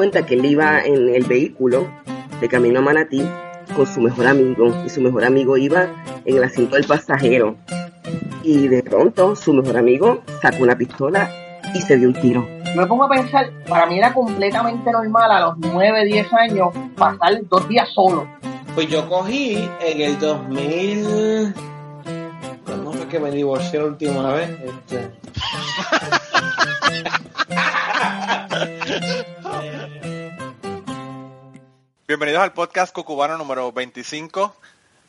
Cuenta que él iba en el vehículo de camino a Manatí con su mejor amigo y su mejor amigo iba en el asiento del pasajero y de pronto su mejor amigo sacó una pistola y se dio un tiro. Me pongo a pensar, para mí era completamente normal a los 9, 10 años pasar dos días solo. Pues yo cogí en el 2000... ¿Cuándo fue que me divorcié la última vez? Este... Bienvenidos al podcast Cucubano número 25.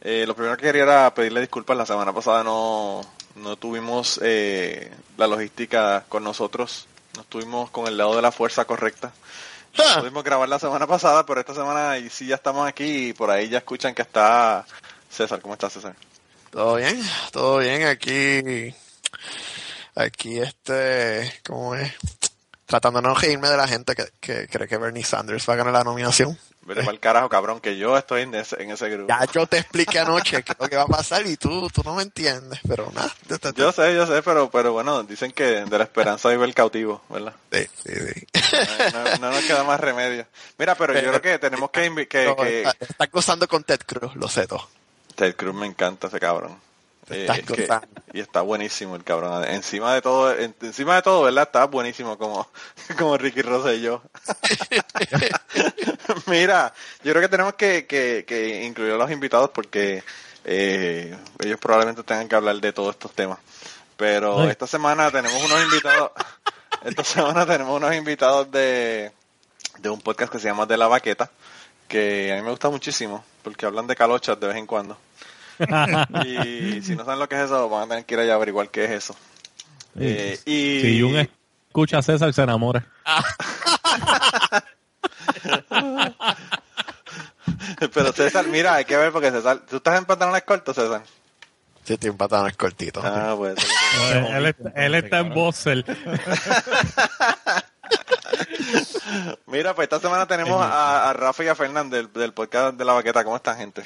Eh, lo primero que quería era pedirle disculpas. La semana pasada no, no tuvimos eh, la logística con nosotros. No estuvimos con el lado de la fuerza correcta. No pudimos grabar la semana pasada, pero esta semana y sí ya estamos aquí y por ahí ya escuchan que está César. ¿Cómo estás, César? Todo bien, todo bien. Aquí, aquí este, ¿cómo es? Tratando de no reírme de la gente que, que cree que Bernie Sanders va a ganar la nominación. Vete para el carajo, cabrón, que yo estoy en ese, en ese grupo. Ya yo te expliqué anoche qué lo que va a pasar y tú, tú no me entiendes, pero nada. Yo sé, yo sé, pero, pero bueno, dicen que de la esperanza vive el cautivo, ¿verdad? Sí, sí, sí. No, no- no nos queda más remedio. Mira, pero yo creo que tenemos que... que, No, que- está- Estás gozando con Ted Cruz, lo sé todo. Ted Cruz me encanta ese cabrón. Te Eh, estás es que- gozando. y está buenísimo el cabrón. Encima de todo, en- encima de todo, ¿verdad? Está buenísimo como, como Ricky Rosselló. Mira, yo creo que tenemos que, que, que incluir a los invitados porque eh, ellos probablemente tengan que hablar de todos estos temas. Pero esta semana tenemos unos invitados, esta semana tenemos unos invitados de, de un podcast que se llama De la Baqueta, que a mí me gusta muchísimo, porque hablan de calochas de vez en cuando. y si no saben lo que es eso, van a tener que ir allá a averiguar qué es eso. Eh, y Si Jun escucha a César, se enamora. Pero César, mira, hay que ver porque César, ¿tú estás en pantalones cortos, César? Sí, tiene un pantalones cortitos. Ah, pues. él, está, él está en Bossel. Mira, pues esta semana tenemos a, a Rafa y a Fernández del, del podcast de la baqueta. ¿Cómo están, gente?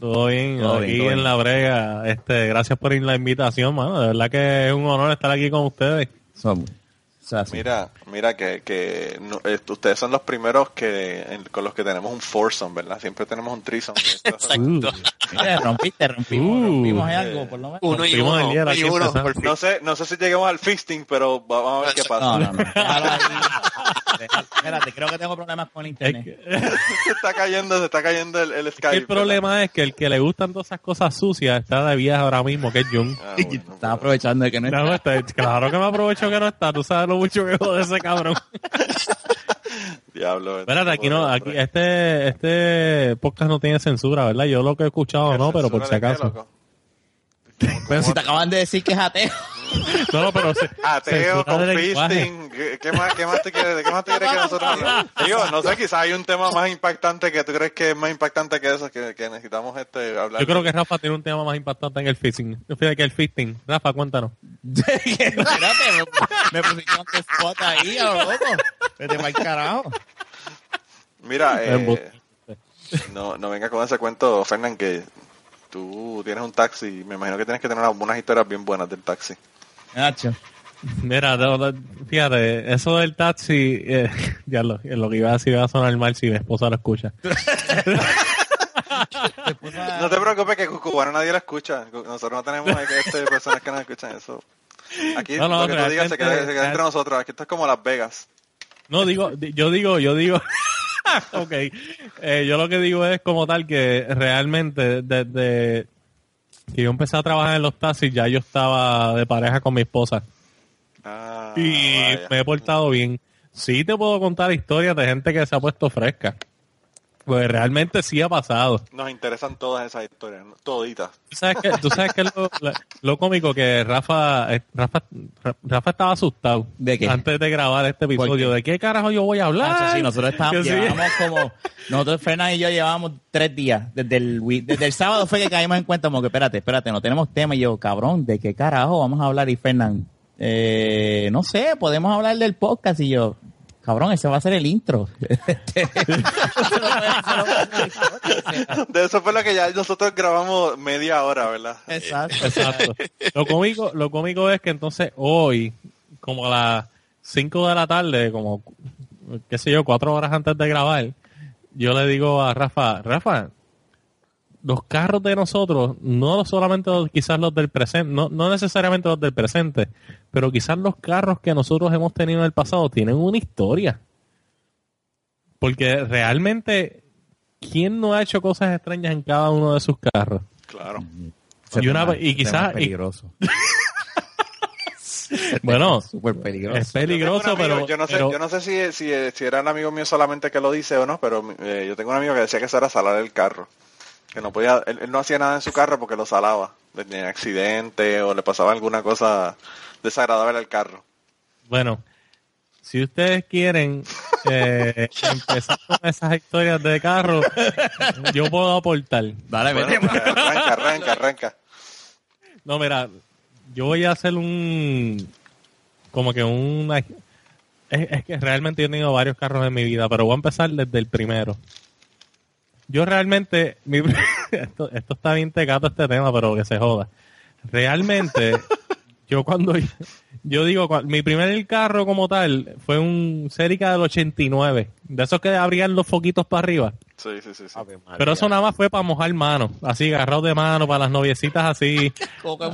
Todo bien, Todo aquí bien, todo en bien. la brega. Este, gracias por la invitación, mano. De verdad que es un honor estar aquí con ustedes. Somos. O sea, sí. Mira, mira que, que no- eh, ustedes son los primeros que en- con los que tenemos un foursome, ¿verdad? Siempre tenemos un threesome. Exacto. Mira, rompiste, rompimos, Uh. rompimos algo, por lo menos. Uno y uno, y. No sé, no sé si lleguemos al fisting, pero va- vamos a ver qué pasa. No, Espérate, creo que tengo problemas con el Es internet. que- se está cayendo, se está cayendo el, el Skype. el problema es que el que le gustan todas esas cosas sucias está de viaje ahora mismo, que es Jun. ¿verdad? Ah, bueno, Estaba aprovechando de que no No, está. está- claro que me aprovecho que no está. Tú sabes lo mucho que jode ese cabrón. Diablo. Espérate, aquí no, aquí este, este podcast no tiene censura, ¿verdad? Yo lo que he escuchado no, pero por si ¿Censura de qué, acaso. Pero si te acaban de decir que es ateo. No, no, pero se- Ateo, con fisting, ¿qué, más, qué más te quieres, qué más te quieres que nosotros hablemos? Digo, no sé, quizás hay un tema más impactante que tú crees que es más impactante que eso, que, que necesitamos este hablar. Yo creo que Rafa tiene un tema más impactante en el fisting. Fíjate que el fisting. Rafa, cuéntanos. Espérate, me, me pusiste un spot ahí, a lo loco. Vete para el carajo. Mira, eh, no, no venga con ese cuento, Fernán, que tú tienes un taxi y me imagino que tienes que tener algunas historias bien buenas del taxi. Nacho. Mira, fíjate, eso del taxi, eh, ya lo, lo que iba a decir va a sonar mal si mi esposa lo escucha. No te preocupes que cubano nadie lo escucha. Nosotros no tenemos este, personas que nos escuchan eso. Aquí No, no, lo que tú digas se queda, se queda entre nosotros. Aquí esto es como Las Vegas. No, digo, di- yo digo, yo digo, ok, Eh, yo lo que digo es como tal que realmente desde que yo empecé a trabajar en los taxis ya yo estaba de pareja con mi esposa Ah, y vaya. me he portado bien. Sí te puedo contar historias de gente que se ha puesto fresca. Pues realmente sí ha pasado. Nos interesan todas esas historias, ¿no? toditas. ¿Tú sabes que, tú sabes que lo, cómico que Rafa, eh, Rafa, Ra- Rafa estaba asustado ¿De qué? antes de grabar este episodio. ¿De qué carajo yo voy a hablar? Sí, nosotros estábamos, sí. como, nosotros Fernan y yo llevábamos tres días, desde el, desde el sábado fue que caímos en cuenta como que espérate, espérate, no tenemos tema y yo, cabrón, ¿de qué carajo vamos a hablar? Y Fernan, eh, no sé, podemos hablar del podcast y yo, cabrón, ese va a ser el intro. De eso fue lo que ya nosotros grabamos media hora, ¿verdad? Exacto. Exacto. Lo cómico, lo cómico es que entonces hoy, como a las 5 de la tarde, como qué sé yo, cuatro horas antes de grabar, yo le digo a Rafa, Rafa, los carros de nosotros, no solamente los- quizás los del presente, no, no necesariamente los del presente, pero quizás los carros que nosotros hemos tenido en el pasado tienen una historia. Porque realmente, ¿quién no ha hecho cosas extrañas en cada uno de sus carros? Claro. Y una- y quizás- es peligroso. Bueno, Súper peligroso. es peligroso, Yo tengo un amigo, pero, yo no sé, pero- yo no sé si, si, si era el amigo mío solamente que lo dice o no, pero eh, yo tengo un amigo que decía que eso era salar el carro. Que no podía, él, él no hacía nada en su carro porque lo salaba. Tenía accidente o le pasaba alguna cosa desagradable al carro. bueno, si ustedes quieren eh, empezar con esas historias de carro, yo puedo aportar. Dale, Bueno, pues, arranca, arranca, arranca. No, mira, yo voy a hacer un. Como que una. Es, es que realmente yo he tenido varios carros en mi vida, pero voy a empezar desde el primero. Yo realmente. mi- esto, esto está bien tecato este tema, pero que se joda. Realmente, yo cuando. Yo digo, mi primer carro como tal fue un Cerica del 89. De esos que abrían los foquitos para arriba. Sí, sí, sí. sí. Pero eso nada más fue para mojar manos. Así, agarrado de mano, para las noviecitas así. ¿Cómo que?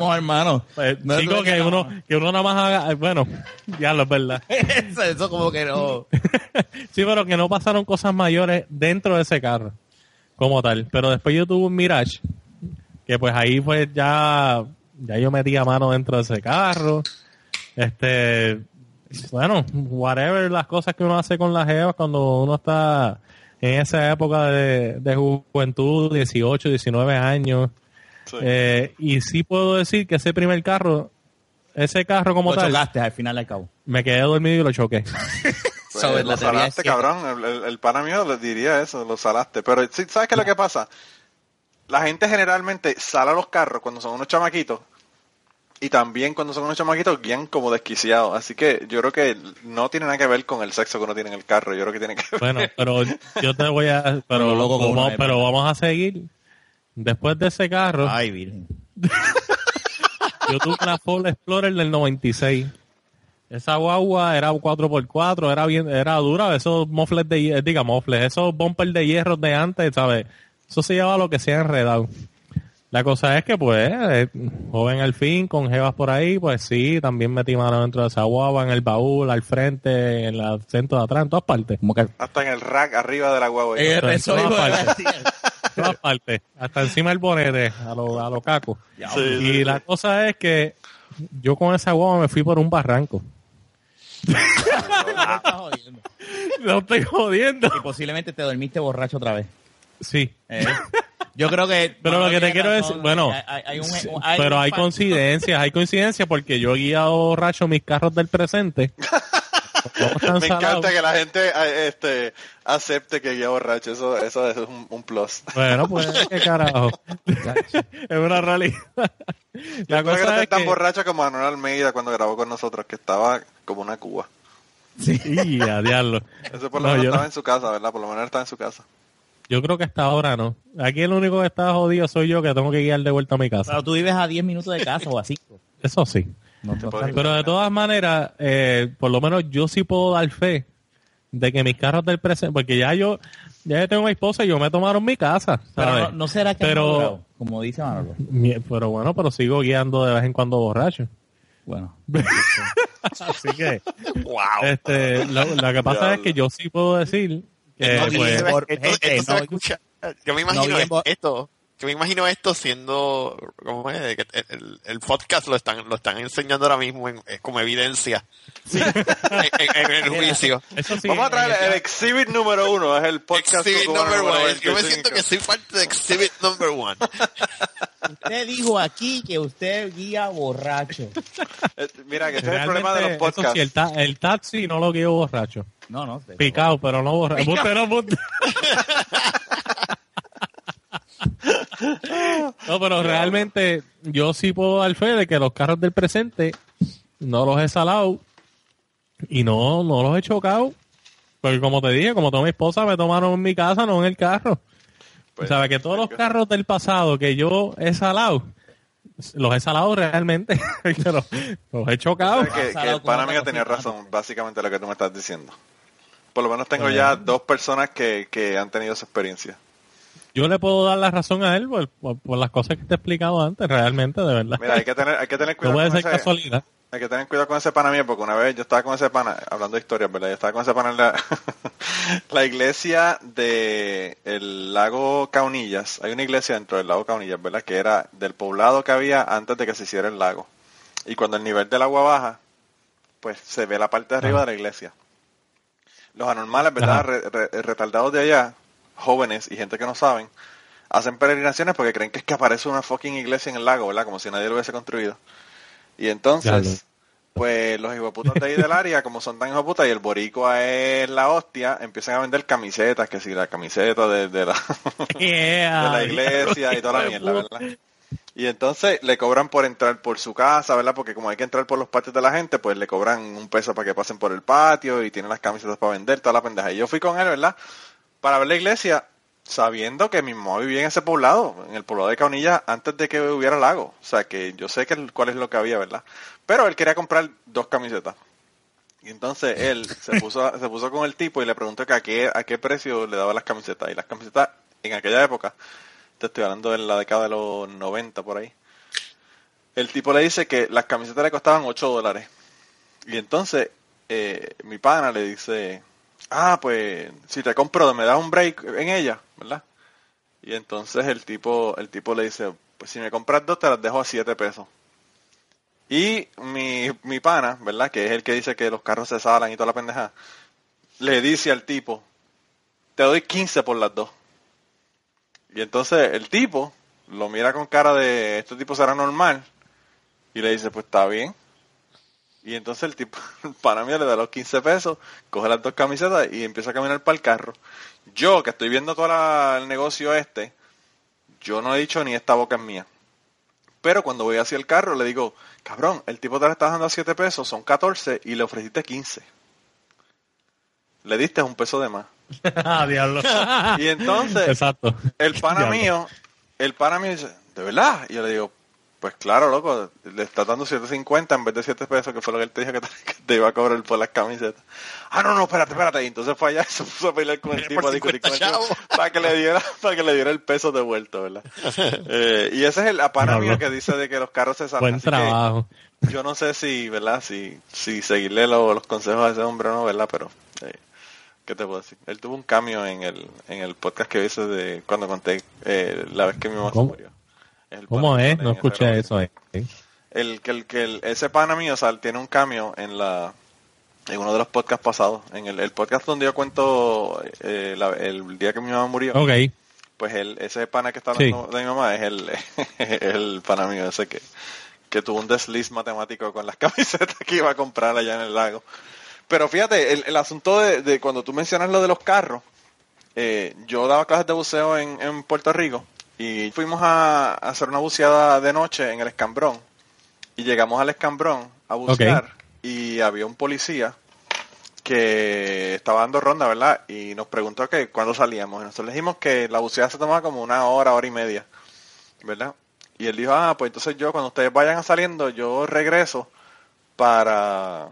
Pues, No, chico, eso es que que uno, no. que uno nada más haga, eh, bueno, ya lo es verdad. eso, eso como que no. sí, pero que no pasaron cosas mayores dentro de ese carro, como tal. Pero después yo tuve un Mirage, que pues ahí pues ya, ya yo metía mano dentro de ese carro. Este, bueno, whatever las cosas que uno hace con las jevas cuando uno está en esa época de, de juventud, 18, 19 años. Sí. Eh, y sí puedo decir que ese primer carro, ese carro como Lo tal, chocaste al final al cabo. me quedé dormido y lo choqué. Sobre lo la teoría salaste, cabrón. El, el, el pana mío le diría eso, lo salaste. Pero sí, ¿sabes qué es lo que pasa? La gente generalmente sala los carros cuando son unos chamaquitos. Y también cuando son unos chamaquitos guían como desquiciados. Así que yo creo que no tiene nada que ver con el sexo que uno tiene en el carro. Yo creo que tiene que ver. Bueno, pero yo te voy a, pero, Pero loco como vamos, pero vamos a seguir. Después de ese carro, Ay, virgen. yo tuve una Ford Explorer del 96. Esa guagua era 4x4, era bien, era dura, esos mofles de, diga mofles, esos bumpers de hierro de antes, ¿sabes? Eso se llevaba lo que sea enredado. La cosa es que, pues, eh, joven al fin, con jevas por ahí, pues sí, también metí mano dentro de esa guagua, en el baúl, al frente, en el asiento de atrás, en todas partes. Como que Hasta en el rack arriba de la guagua. Eh, en eso todas partes. todas partes, hasta encima del bonete, a lo, a lo caco. Sí, y sí, la sí. cosa es que yo con esa guagua me fui por un barranco. No estoy jodiendo. Y posiblemente te dormiste borracho otra vez. Sí. Eh, Yo creo que. Pero lo que te quiero decir, bueno, hay- hay- hay un- sí, hay pero un hay coincidencias, hay coincidencias porque yo he guiado borracho mis carros del presente. Me encanta que la gente eh, este, acepte que guía borracho. Eso, eso, es un, un plus. Bueno, pues, qué carajo. es una realidad. La Espero que no cosa es tan que... borracho como Manuel Almeida cuando grabó con nosotros, que estaba como una cuba. Y a diablo. Eso por lo No, menos yo- estaba en su casa, ¿verdad? Por lo menos estaba en su casa. Yo creo que hasta ahora no. Aquí el único que está jodido soy yo que tengo que guiar de vuelta a mi casa. Pero tú vives a 10 minutos de casa o a 5. Eso sí. No, puedo Pero de todas maneras, eh, por lo menos yo sí puedo dar fe de que mis carros del presente, porque ya yo, ya yo tengo mi esposa y yo me tomaron mi casa, Pero no, no será que Pero- como dice Manolo. Mi- pero bueno, pero sigo guiando de vez en cuando borracho. Bueno. Así que, ¡Wow! este, lo, lo que pasa es que yo sí puedo decir que, No, pues, por- gente, no-. Yo me imagino no bien por- esto. Yo me imagino esto siendo, ¿cómo es? Que el, podcast lo están, lo están enseñando ahora mismo en- como evidencia en, en- en el juicio. sí. Vamos a traer el exhibit número uno, es el podcast Exhibit número. Yo me 25. siento que soy parte de Exhibit number one. Usted dijo aquí que usted guía borracho. Eh, Mira, que ese es el problema de los podcasts. sí, el, ta- el taxi no lo guío borracho. No, no. Picado, pero no borracho. no, pero realmente yo sí puedo dar fe de que los carros del presente no los he salado y no, no los he chocado. Porque como te dije, como toda mi esposa me tomaron en mi casa, no en el carro. Pues, ¿Sabes? Que todos los carros del pasado que yo he salado, los he salado realmente, pero los he chocado. o sea, que, el pana tenía razón, básicamente lo que tú me estás diciendo. Por lo menos tengo ya dos personas que, que han tenido esa experiencia. Yo le puedo dar la razón a él por, por- por las cosas que te he explicado antes, realmente, de verdad. Mira, hay que tener, hay que tener no cuidado puede con ser ese, casualidad. hay que tener cuidado con ese pana mío, porque una vez yo estaba con ese pana, hablando de historias, ¿verdad? Yo estaba con ese pana en la, la iglesia de el lago Caunillas. Hay una iglesia dentro del lago Caunillas, ¿verdad? Que era del poblado que había antes de que se hiciera el lago. Y cuando el nivel del agua baja, pues se ve la parte de arriba de la iglesia. Los anormales, ¿verdad? Re- re- retardados de allá, jóvenes y gente que no saben, hacen peregrinaciones porque creen que es que aparece una fucking iglesia en el lago, ¿verdad? Como si nadie lo hubiese construido. Y entonces, pues los hijueputas de ahí del área, como son tan hijueputas y el boricua es la hostia, empiezan a vender camisetas, que si la camiseta de, de la, de la iglesia y toda la mierda, ¿verdad? Y entonces le cobran por entrar por su casa, ¿verdad? Porque como hay que entrar por los patios de la gente, pues le cobran un peso para que pasen por el patio y tienen las camisetas para vender, toda la pendeja. Y yo fui con él, ¿verdad? Para ver la iglesia, sabiendo que mi mamá vivía en ese poblado, en el poblado de Caunilla, antes de que hubiera lago. O sea, que yo sé que cuál es lo que había, ¿verdad? Pero él quería comprar dos camisetas. Y entonces él se puso, se puso con el tipo y le preguntó que a qué, a qué precio le daba las camisetas. Y las camisetas en aquella época, te estoy hablando de la década de los 90 por ahí, el tipo le dice que las camisetas le costaban 8 dólares. Y entonces eh, mi pana le dice, ah, pues si te compro, me das un break en ella, ¿verdad? Y entonces el tipo, el tipo le dice, pues si me compras dos te las dejo a 7 pesos. Y mi, mi pana, ¿verdad? Que es el que dice que los carros se salan y toda la pendeja, le dice al tipo, te doy 15 por las dos. Y entonces el tipo lo mira con cara de, este tipo será normal. Y le dice, pues está bien. Y entonces el tipo, el pana mío le da los 15 pesos, coge las dos camisetas y empieza a caminar para el carro. Yo, que estoy viendo todo la- el negocio este, yo no he dicho ni esta boca es mía. Pero cuando voy hacia el carro le digo, cabrón, el tipo te la está dando a 7 pesos, son 14 y le ofreciste 15. Le diste un peso de más. ah, diablo. Y entonces, Exacto. el pana Diablo. mío, el pana mío dice, ¿de verdad? Y yo le digo, pues claro, loco, le está dando 7.50 en vez de 7 pesos, que fue lo que él te dijo que te, que te iba a cobrar por las camisetas. Ah, no, no, espérate, espérate. Y entonces fue allá y se puso a pelear con el tipo, a discutir con el 50 tipo, para que le diera, para que le diera el peso devuelto, ¿verdad? Eh, y ese es el mío que dice de que los carros se salen. Buen Así que trabajo. yo no sé si, ¿verdad? Si, si seguirle lo- los consejos a ese hombre o no, ¿verdad? Pero, eh, ¿qué te puedo decir? Él tuvo un cambio en el, en el podcast que hice de cuando conté eh, la vez que mi mamá se murió. El ¿Cómo es? No escuché eso. eh. El que el, que el- ese pana mío, o sea, tiene un cambio en la en uno de los podcasts pasados, en el, el podcast donde yo cuento eh, la- el día que mi mamá murió, Ok. pues el, ese pana que está Sí. hablando de mi mamá es el, el pana mío ese que, que tuvo un desliz matemático con las camisetas que iba a comprar allá en el lago. Pero fíjate, el, el asunto de, de cuando tú mencionas lo de los carros, eh, yo daba clases de buceo en, en Puerto Rico y fuimos a, a hacer una buceada de noche en el escambrón y llegamos al escambrón a bucear y había un policía que estaba dando ronda, ¿verdad? Y nos preguntó que cuándo salíamos. Y nosotros le dijimos que la buceada se tomaba como una hora, hora y media, ¿verdad? Y él dijo, ah, pues entonces yo cuando ustedes vayan saliendo, yo regreso para,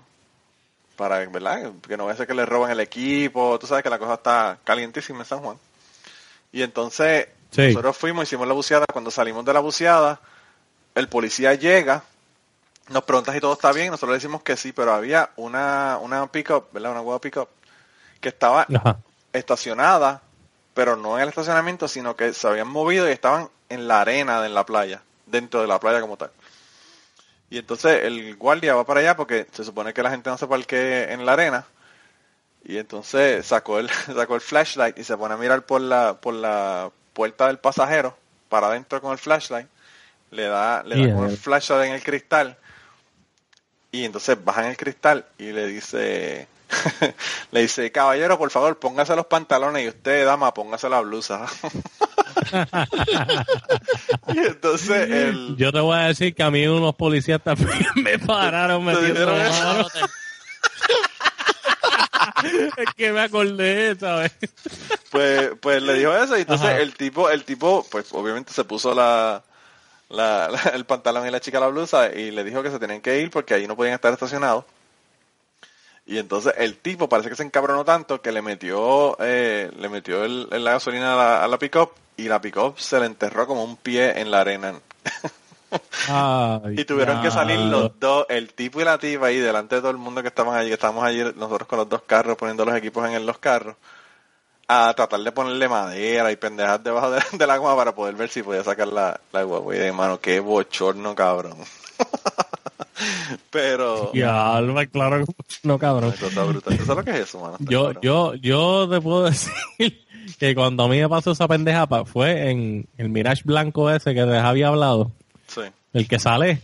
para, ¿verdad? Que no vaya a ser que le roben el equipo. Tú sabes que la cosa está calientísima en San Juan. Y entonces Sí. nosotros fuimos, hicimos la buceada. Cuando salimos de la buceada, el policía llega, nos pregunta si todo está bien. Nosotros le decimos que sí, pero había una, una pick-up, ¿verdad? Una hueá pick-up que estaba Ajá. estacionada, pero no en el estacionamiento, sino que se habían movido y estaban en la arena de la playa, dentro de la playa como tal. Y entonces el guardia va para allá porque se supone que la gente no se parquee en la arena. Y entonces sacó el, sacó el flashlight y se pone a mirar por la, por la puerta del pasajero, para adentro con el flashlight. Le da, le da Yeah. con el flashlight en el cristal. Y entonces bajan el cristal y le dice, le dice, caballero, por favor, póngase los pantalones y usted, dama, póngase la blusa. y entonces el, Yo te voy a decir que a mí unos policías también me pararon ¿Te metiendo dijeron la eso? mano. Es que me acordé, ¿sabes? pues, pues le dijo eso y entonces Ajá. el tipo, el tipo, pues obviamente se puso la, la, la- el pantalón y la chica la blusa y le dijo que se tenían que ir porque ahí no podían estar estacionados. Y entonces el tipo parece que se encabronó tanto que le metió, eh, le metió el, la gasolina a la, a la pick-up y la pick-up se le enterró como un pie en la arena. Ay, Y tuvieron que salir los dos, el tipo y la tipa ahí delante de todo el mundo que estaban allí, que estábamos allí nosotros con los dos carros, poniendo los equipos en los carros, a tratar de ponerle madera y pendejas debajo de, de la goma para poder ver si podía sacar la, la guagua. Y de mano, qué bochorno, cabrón. Pero... Diablo, claro no, cabrón. Cosa brutal. ¿Tú sabes lo que es eso, mano? Está Yo, cabrón. yo, yo te puedo decir que cuando a mí me pasó esa pendeja fue en el Mirage blanco ese que les había hablado. Sí, El que sale.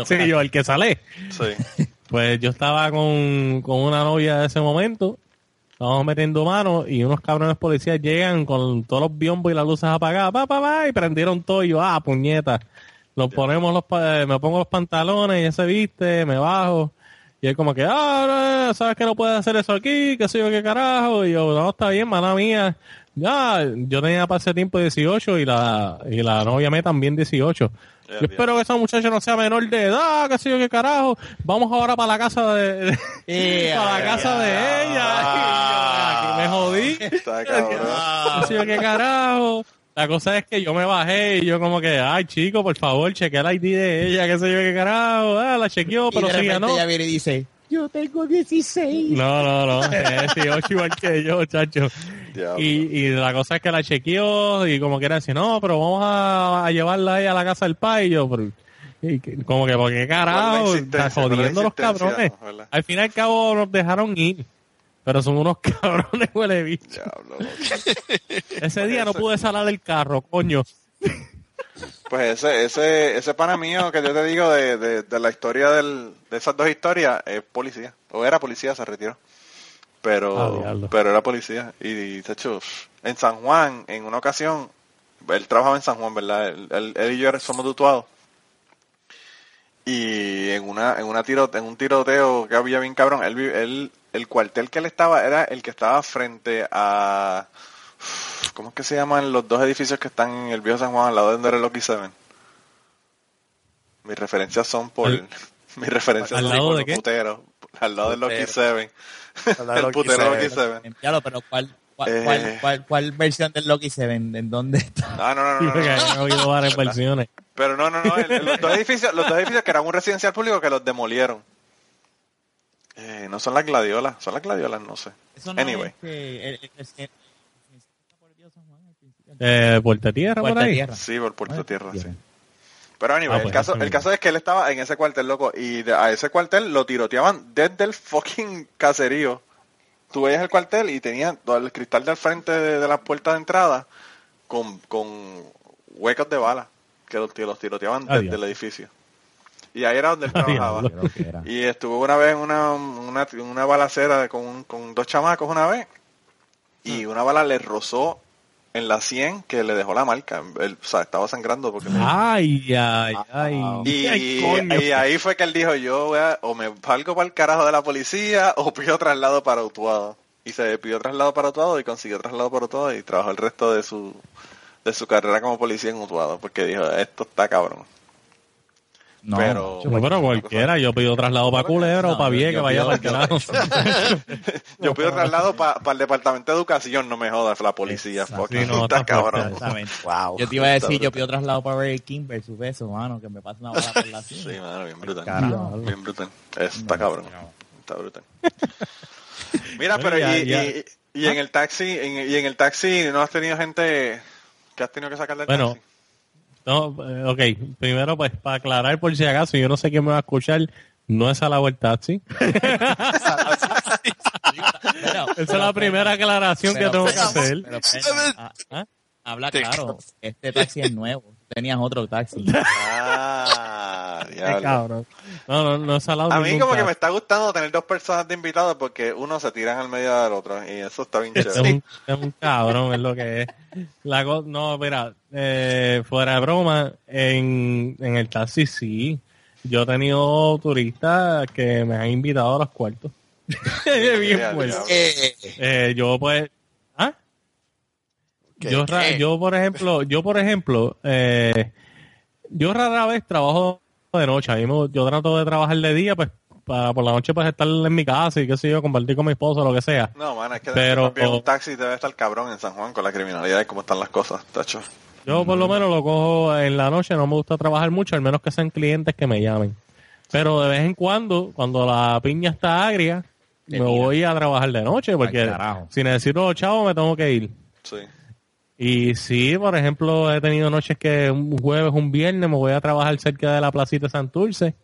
Así yo, el que sale. sí. Pues yo estaba con, con una novia de ese momento. Estábamos metiendo manos y unos cabrones policías llegan con todos los biombos y las luces apagadas. Pa, pa, pa, y prendieron todo. Y yo, ah, puñeta. Nos ponemos los, pa- me pongo los pantalones y ese viste, me bajo. Y él como que, ah, no, sabes que no puedes hacer eso aquí, qué sé yo, qué carajo. Y yo, no, está bien, mala mía. Ya, yo tenía para ese tiempo 18 y la, y la novia me también 18. Ya, Yo espero que esa muchacha no sea menor de edad, qué sé yo, qué carajo. Vamos ahora para la casa de, de- para la casa de ella. Y yo, aquí me jodí. Está cabrón. Qué sé yo, qué carajo. La cosa es que yo me bajé y yo como que, ay chico, por favor, chequea el ID de ella, qué sé yo, qué carajo. Ah, la chequeó, pero repente ¿no? ella viene y dice, yo tengo 16. No, no, no. Es 18 igual que yo, chacho. Diablo. Y, y la cosa es que la chequeó y como que era decir, no, pero vamos a, a llevarla ahí a la casa del pai. Y yo, pero, y que- como que, porque carajo, ¿Cuál es la está jodiendo los cabrones. Al fin y al cabo nos dejaron ir. Pero son unos cabrones huele bicho. Diablo. Ese día no pude salir del carro, coño. Pues ese, ese, ese pana mío que yo te digo de, de, de la historia del, de esas dos historias es policía. O era policía, se retiró. Ah, Pero, diablo. pero era policía. Y, de hecho, en San Juan, en una ocasión, él trabajaba en San Juan, ¿verdad? Él, él- él y yo somos tutuados. Y en una, en una tiro, en un tiroteo que había bien cabrón, él, él, el cuartel que él estaba era el que estaba frente a ¿Cómo es que se llaman los dos edificios que están en el viejo San Juan al lado de donde era el Lucky Seven? Mis referencias son por... Al- mis referencias ¿al son lado por de los qué? puteros. Al lado Lucky Putero. Seven. Al lado del el putero Seven. Lucky Seven. Envíalo, pero ¿cuál, cuál, Eh. cuál, cuál, cuál versión del Loki se vende? ¿En dónde está? No, no, no, no, no, no. he oído varias versiones. Pero no, no, no. el- el- los, dos edificios, los dos edificios que eran un residencial público que los demolieron. Eh, no son las gladiolas. Son las gladiolas, no sé. Eso no Anyway. es que el, el, el- el- por Dios, San Juan, al principio. Eh, Puerta Tierra por Puerta ahí. Tierra. Sí, por Puerto Ay, Tierra, sí. Pero anyway, Ah, pues, el, caso, el caso es que él estaba en ese cuartel, loco, y de- a ese cuartel lo tiroteaban desde el fucking caserío. Tú veías el cuartel y tenía todo el cristal del frente de, de la puerta de entrada con, con huecos de bala que los, que los tiroteaban Ah, desde el edificio. Y ahí era donde él Ah, trabajaba. Y estuvo una vez en una, una, una balacera con, con dos chamacos una vez y una bala le rozó en la 100 que le dejó la marca. Él, o sea, estaba sangrando porque... Ay, ay, ay. Y, Ay, y ahí fue que él dijo, yo voy a- o me salgo para el carajo de la policía o pido traslado para Utuado. Y se pidió traslado para Utuado y consiguió traslado para Utuado y trabajó el resto de su de su carrera como policía en Utuado porque dijo, esto está cabrón. No, pero- No, pero cualquiera, yo pido traslado para Culebra o No, para Vieques, yo vaya para el carajo. Yo pido traslado para el departamento de educación, no me jodas, la policía, Sí, no, está cabrón. Wow. Yo te iba a decir, yo pido traslado para Burger King versus eso, mano, que me pase una bala por la Sí, sien. mano, bien brutal. Bien brutal. Está No, cabrón. Está brutal. Mira, Bueno, pero ya- y, ya. y- y en el taxi, en- y en el taxi no has tenido gente que has tenido que sacar del Bueno, taxi. No, eh, ok, primero pues para aclarar por si acaso, yo no sé quién me va a escuchar, no es a la vuelta taxi. Pero- Esa es la primera aclaración que pero- tengo que hacer. ah, ah, Habla claro, este taxi es nuevo. Tenías otro taxi. Ah, diablo. No, no, no es a mí como que me está gustando tener dos personas de invitados porque uno se tiran al medio del otro y eso está bien Es chévere. un, es un cabrón, es lo que es. La no, mira, eh, fuera de broma, en, en el taxi sí. Yo he tenido turistas que me han invitado a los cuartos. Bien fuerte. Eh, yo pues, ¿ah? ¿Qué- Yo, ra- qué? yo por ejemplo, yo por ejemplo, eh, yo rara vez trabajo de noche. A mí me- yo trato de trabajar de día, pues, para por la noche pues estar en mi casa y qué sé yo, compartir con mi esposo, lo que sea. No, man, es que Pero- un taxi debe estar cabrón en San Juan con la criminalidad y cómo están las cosas, tacho. Yo por lo menos lo cojo en la noche, no me gusta trabajar mucho, al menos que sean clientes que me llamen. Pero de vez en cuando, cuando la piña está agria, me voy a trabajar de noche, porque carajo. si necesito los chavos me tengo que ir. Sí. Y sí, por ejemplo, he tenido noches que un jueves, un viernes me voy a trabajar cerca de la placita Santurce.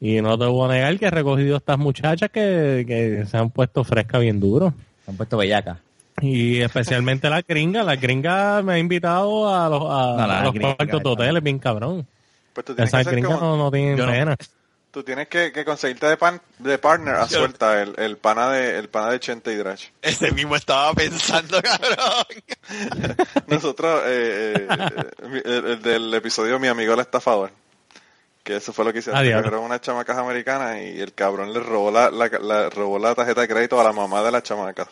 Y no te voy a negar que he recogido estas muchachas que, que se han puesto fresca bien duro. Se han puesto bellacas. Y especialmente la gringa. La gringa me ha invitado a los, a, No, a los cuartos de hoteles, bien cabrón. Pues tú tienes que como- no, no tienen Yo no. Tú tienes que, que conseguirte de, pan, de partner a suelta el, el pana de el pana de Chente y Drach. Ese mismo estaba pensando, cabrón. Nosotros, eh, eh, eh, el, el del episodio Mi amigo el estafador, que eso fue lo que hicieron, Ah, diablo. cogieron unas chamacas americanas y el cabrón le robó la, la, la- robó la tarjeta de crédito a la mamá de las chamacas.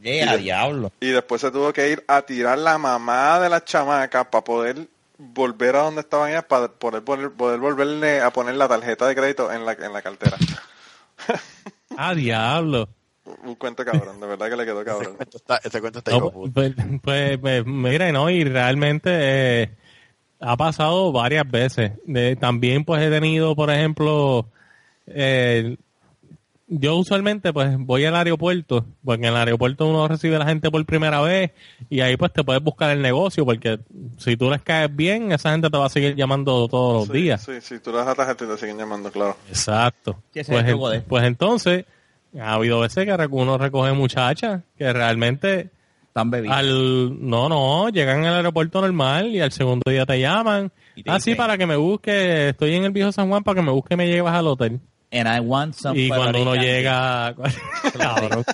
Yeah, diablo. Y después se tuvo que ir a tirar la mamá de las chamacas para poder volver a donde estaban ellas, para poder, poder, poder volverle a poner la tarjeta de crédito en la, en la cartera. Ah, diablo. Un cuento cabrón, de verdad que le quedó cabrón. Está- Ese cuento está No, puta. pues, pues, pues, mira, no, y realmente eh, ha pasado varias veces. De- también pues he tenido, por ejemplo, eh, yo usualmente pues voy al aeropuerto, porque en el aeropuerto uno recibe a la gente por primera vez y ahí pues te puedes buscar el negocio, porque si tú les caes bien, esa gente te va a seguir llamando todos los Sí, días. Sí, sí, tú le das la y te siguen llamando, claro. Exacto. Pues, de pues entonces, ha habido veces que uno recoge muchachas que realmente Están bebidos. al no, no, llegan al aeropuerto normal y al segundo día te llaman. Te Ah, sí, para que me busque, estoy en el viejo San Juan para que me busque y me llevas al hotel. And I want some Y cuando uno llega... Cabrón.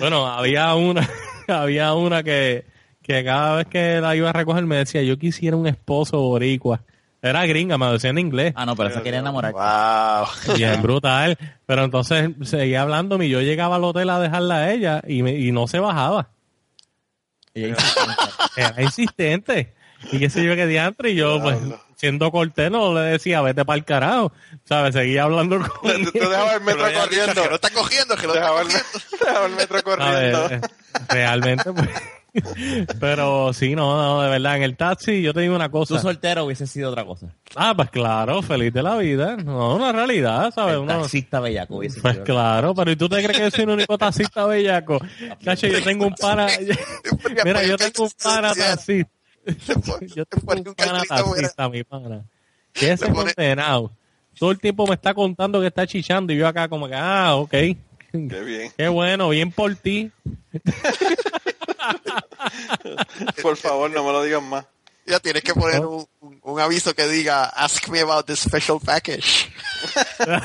bueno, había una, había una que, que cada vez que la iba a recoger me decía, yo quisiera un esposo boricua. Era gringa, me decía en inglés. Ah, no, pero se quería enamorar. Wow. Bien brutal. Pero entonces seguía hablándome y yo llegaba al hotel a dejarla a ella y, me- y no se bajaba. Y ella Era insistente. Y qué sé yo qué diantre. Y yo, pues, siendo cortés, no le decía, vete para el carajo. ¿Sabes? Seguía hablando con el metro corriendo. Que lo está cogiendo, que lo está Dejaba el, cogiendo. dejaba el metro corriendo. ver, eh, realmente, pues. Pero sí, no, no, de verdad, en el taxi yo te digo una tú cosa. soltero hubiese sido otra cosa. Ah, pues claro, feliz de la vida. No, una realidad, ¿sabes? El Uno- taxista bellaco hubiese Pues sido. claro, pero ¿y tú te crees que yo soy el único taxista bellaco? Cacho, yo tengo un para... Mira, yo tengo un para taxista. Yo tengo un pana taxista, mi pana. Que ese pone- condenado. Todo el tiempo me está contando que está chichando y yo acá como que, ah, ok. Qué bien. Qué bueno, bien por ti. Por favor, no me lo digan más. Ya tienes que poner un, un- un aviso que diga Ask me about this special package.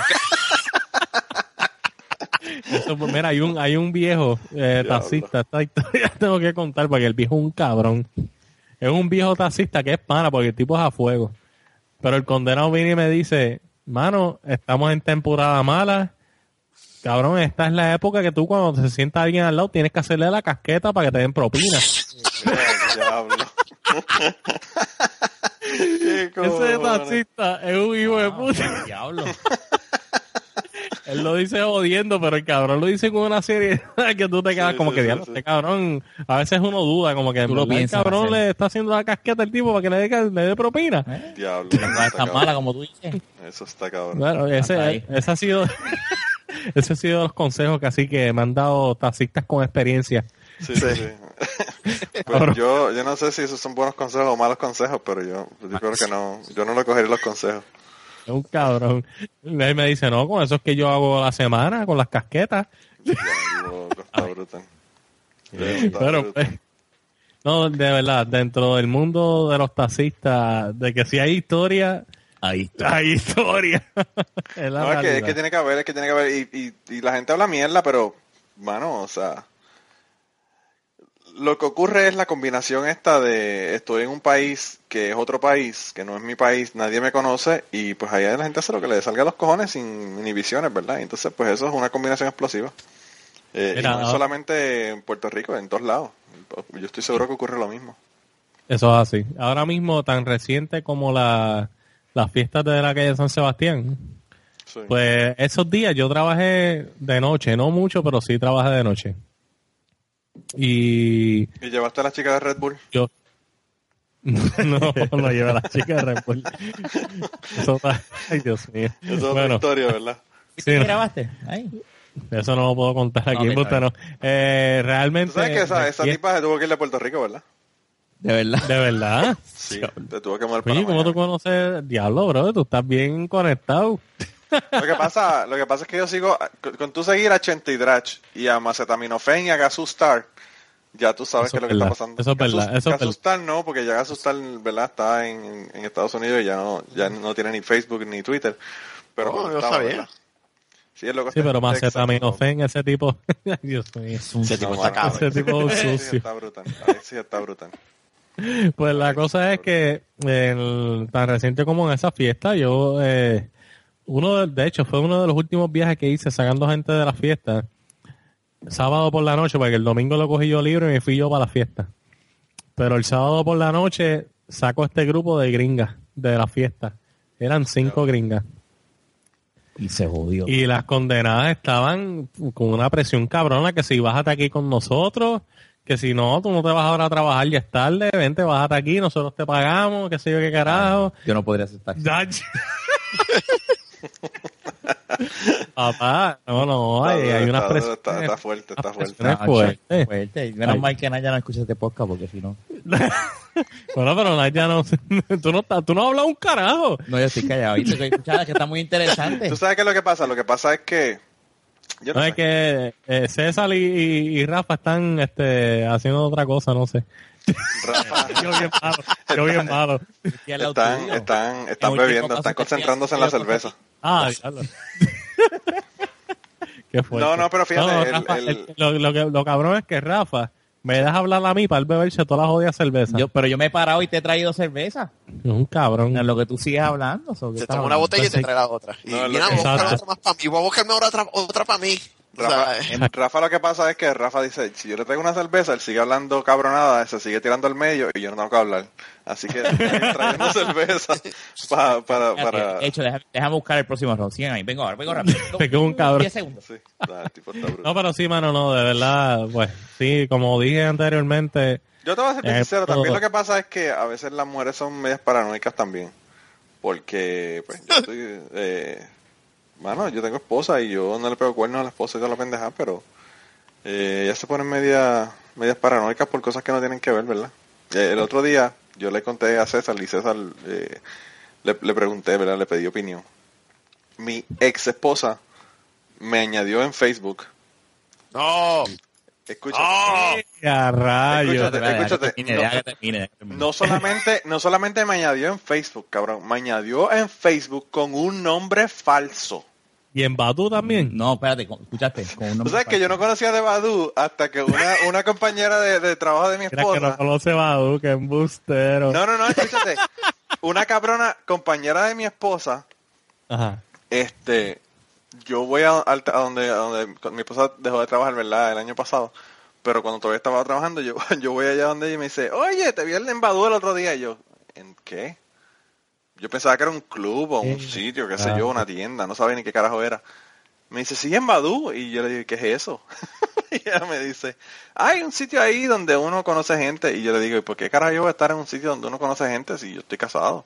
Eso, pues, mira, hay un, hay un viejo eh, taxista, esta historia tengo que contar porque el viejo es un cabrón. Es un viejo taxista que es pana porque el tipo es a fuego. Pero el condenado viene y me dice, mano, estamos en temporada mala. Cabrón, esta es la época que tú cuando se sienta alguien al lado tienes que hacerle la casqueta para que te den propina. Ese taxista es un hijo de puta. Diablo. Él lo dice jodiendo, pero el cabrón lo dice con una seriedad que tú te quedas Sí, como sí, que, sí, diablo, sí. este cabrón, a veces uno duda, como que Tú lo el cabrón le está haciendo la casqueta al tipo para que le dé, le dé propina. ¿Eh? Diablo. Está mala como tú dices. Eso está cabrón. Bueno, ese, ahí. ese ha sido, ese ha sido los consejos que así que me han dado taxistas con experiencia. Sí, sí, sí. Pues yo, yo no sé si esos son buenos consejos o malos consejos, pero yo, yo creo que no, yo no lo cogería los consejos. Es un cabrón. Y él me dice, no, con eso es que yo hago la semana, con las casquetas. Diablo, está brutal. Está Pero, brutal. pues, no, de verdad, dentro del mundo de los taxistas, de que si hay historia, Ahí está. hay historia. Es la No, es que, es que tiene que haber, es que tiene que haber, y, y, y la gente habla mierda, pero, mano, o sea, lo que ocurre es la combinación esta de estoy en un país que es otro país, que no es mi país, nadie me conoce, y pues allá la gente hace lo que le salga a los cojones sin inhibiciones, ¿verdad? Entonces, pues eso es una combinación explosiva. Eh, y no es solamente en Puerto Rico, en todos lados. Yo estoy seguro que ocurre lo mismo. Eso es así. Ahora mismo, tan reciente como la las fiestas de la calle San Sebastián. Sí. Pues esos días yo trabajé de noche, no mucho, pero sí trabajé de noche. Y ¿Y llevaste a la chica de Red Bull? yo no, no lleva a la chica de Red Bull. Eso está- ay Dios mío. Es otra Bueno, historia, ¿verdad? ¿Y Sí, tú no. grabaste? Ahí. eso no lo puedo contar aquí, usted no. Eh, Tú realmente. sabes que esa, esa tipa se tuvo que ir de Puerto Rico, ¿verdad? De verdad. De verdad. Sí, te tuvo que mover para Oye, ¿cómo tú conoces? Diablo, bro, tú estás bien conectado. Lo que pasa, lo que pasa es que yo sigo, con, con tú seguir a Chente Drach y a Macetaminofen y a Gasustar, ya tú sabes Eso qué es lo es que está pasando. eso es verdad, Gasus- eso es Gasustar no, porque ya Gasustar, ¿verdad? Está en, en Estados Unidos y ya no, ya no tiene ni Facebook ni Twitter. Pero Oh, yo estaba, sabía. ¿verdad? Sí, es lo que Sí, pero ese tipo. Dios mío. Ese tipo No, está cabrón. Ese tipo sí sucio. está brutal. Sí está brutal. Pues la cosa es que el- tan reciente como en esa fiesta, yo, eh, uno de, de hecho, fue uno de los últimos viajes que hice sacando gente de la fiesta, sábado por la noche, porque el domingo lo cogí yo libre y me fui yo para la fiesta. Pero el sábado por la noche saco este grupo de gringas de la fiesta. Eran cinco gringas. Y se jodió. Y las condenadas estaban con una presión cabrona que si bájate aquí con nosotros, que si no, tú no te vas ahora a trabajar, ya es tarde, vente, bájate aquí, nosotros te pagamos, qué sé yo qué carajo. Yo no podría aceptar. Papá, no, no, hay, hay unas está, presiones. está, está fuerte, está fuerte. fuerte. Menos Ay. mal que Naya no escucha este podcast porque si no. Bueno, pero Naya no, tú no, estás- tú no hablas un carajo. No, yo estoy callado. Que escuchada que está muy interesante. ¿Tú sabes qué es lo que pasa? Lo que pasa es que... Yo no No sé. es que eh, César y, y- y Rafa están este, haciendo otra cosa, no sé. Rafa, Yo bien malo, yo bien malo. Están, están, están bebiendo, están te concentrándose en la cerveza. Ah. Qué fuerte. No, no, pero fíjate, No, Rafa, el- el- lo, lo que, lo cabrón es que Rafa me deja hablar a mí para él beberse toda la jodida cerveza. Yo, pero yo me he parado y te he traído cerveza. Es un cabrón. En lo que tú sigues hablando. so, ¿qué Se toma una botella y te trae la otra. Y No, mira, voy a buscar otra más para mí. Voy a buscarme ahora otra, otra para mí. Rafa, eh, Rafa lo que pasa es que Rafa dice, si yo le traigo una cerveza, él sigue hablando cabronada, se sigue tirando al medio y yo no tengo que hablar. Así que trayendo cerveza pa- para... para... De hecho, déjame, déjame buscar el próximo round. Ahí. Vengo ahora, vengo rápido. Te quedo un cabrón. 10 segundos. Sí, tipo. No, pero sí, mano, no, de verdad, pues sí, como dije anteriormente, Yo te voy a ser Eh, sincero, también lo que pasa es que a veces las mujeres son medias paranoicas también. Porque, pues, yo estoy, eh, mano, yo tengo esposa y yo no le pego cuernos a la esposa y toda la pendeja, pero eh, ellas se ponen media, medias paranoicas por cosas que no tienen que ver, ¿verdad? Eh, el otro día yo le conté a César y César eh, le, le pregunté, ¿verdad? Le pedí opinión. Mi ex esposa me añadió en Facebook. no. Escucha. a rayos. Escúchate, que escúchate, termine, no. termine, termine. Solamente, no solamente me añadió en Facebook, cabrón, me añadió en Facebook con un nombre falso. Y en Batu también. No, espérate. Con un Tú sabes que yo no conocía de Badu hasta que una, una compañera de, de trabajo de mi Mira que no esposa. conoce Badu, que embustero. No, no, no, escúchate. Una cabrona compañera de mi esposa, Ajá. este, yo voy a, a donde, a donde mi esposa dejó de trabajar, ¿verdad? El año pasado. Pero cuando todavía estaba trabajando, yo, yo voy allá donde ella y me dice, oye, te vi en Badu el otro día. Y yo, ¿en qué? Yo pensaba que era un club o un sitio, qué sé ah, yo, una tienda, no sabía ni qué carajo era. Me dice, sí, en Badu. Y yo le digo, ¿qué es eso? y ella me dice, hay un sitio ahí donde uno conoce gente. Y yo le digo, ¿y por qué carajo yo voy a estar en un sitio donde uno conoce gente si yo estoy casado?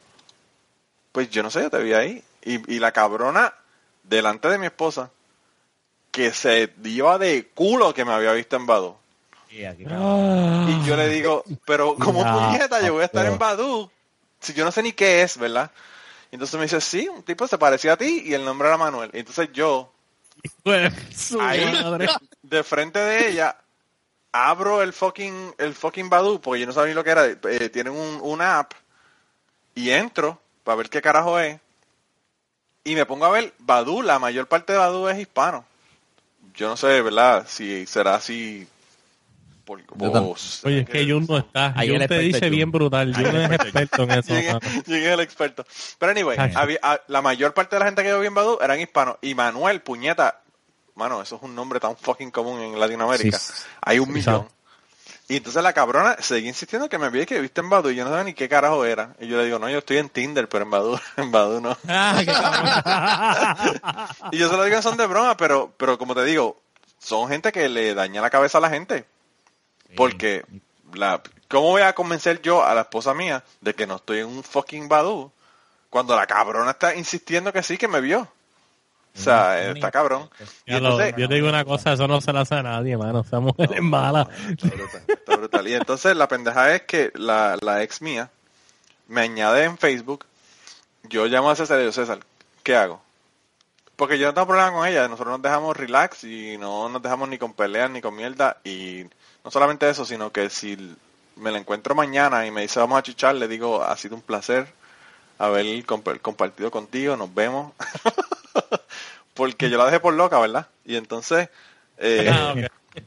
Pues yo no sé, yo te vi ahí. Y, y la cabrona, delante de mi esposa, que se dio de culo que me había visto en Badu. Y yo le digo, pero como puñeta, yo voy a estar en. Badu. Si yo no sé ni qué es, ¿verdad? Y entonces me dice, sí, un tipo se parecía a ti y el nombre era Manuel. Y entonces yo, Ahí. de frente de ella, abro el fucking, el fucking Badu, porque yo no sabía ni lo que era. Eh, tienen un, una app y entro para ver qué carajo es. Y me pongo a ver Badu, la mayor parte de Badu es hispano. Yo no sé, ¿verdad? Si será así. Por, o- Oye, es que Jun no está. Ahí Jun te dice bien brutal. Jun es experto en eso. Llegué, el experto. Pero anyway, Ay. había- a- la mayor parte de la gente que yo vi en Badu eran hispanos. Y Manuel, puñeta, mano, eso es un nombre tan fucking común en Latinoamérica. Sí. Hay un Sí, millón. Y entonces la cabrona seguía insistiendo que me vi que viste en Badu y yo no sabía ni qué carajo era. Y yo le digo, no, yo estoy en Tinder, pero en Badu, en Badu no. Ah, qué. Y yo se lo digo son de broma, pero, pero como te digo, son gente que le daña la cabeza a la gente. Porque, la, ¿cómo voy a convencer yo a la esposa mía de que no estoy en un fucking Badu cuando la cabrona está insistiendo que sí, que me vio? O sea, está cabrón. Y lo- yo te digo una cosa, eso no se la hace a nadie, mano. Esa mujer es mala. Está brutal, está brutal. Y entonces la pendeja es que la, la ex mía me añade en Facebook. Yo llamo a César y digo, César, ¿qué hago? Porque yo no tengo problema con ella. Nosotros nos dejamos relax y no nos dejamos ni con peleas ni con mierda. Y no solamente eso, sino que si me la encuentro mañana y me dice vamos a chichar, le digo, ha sido un placer haber comp- compartido contigo, nos vemos. Porque yo la dejé por loca, ¿verdad? Y entonces... eh, Ah, ok.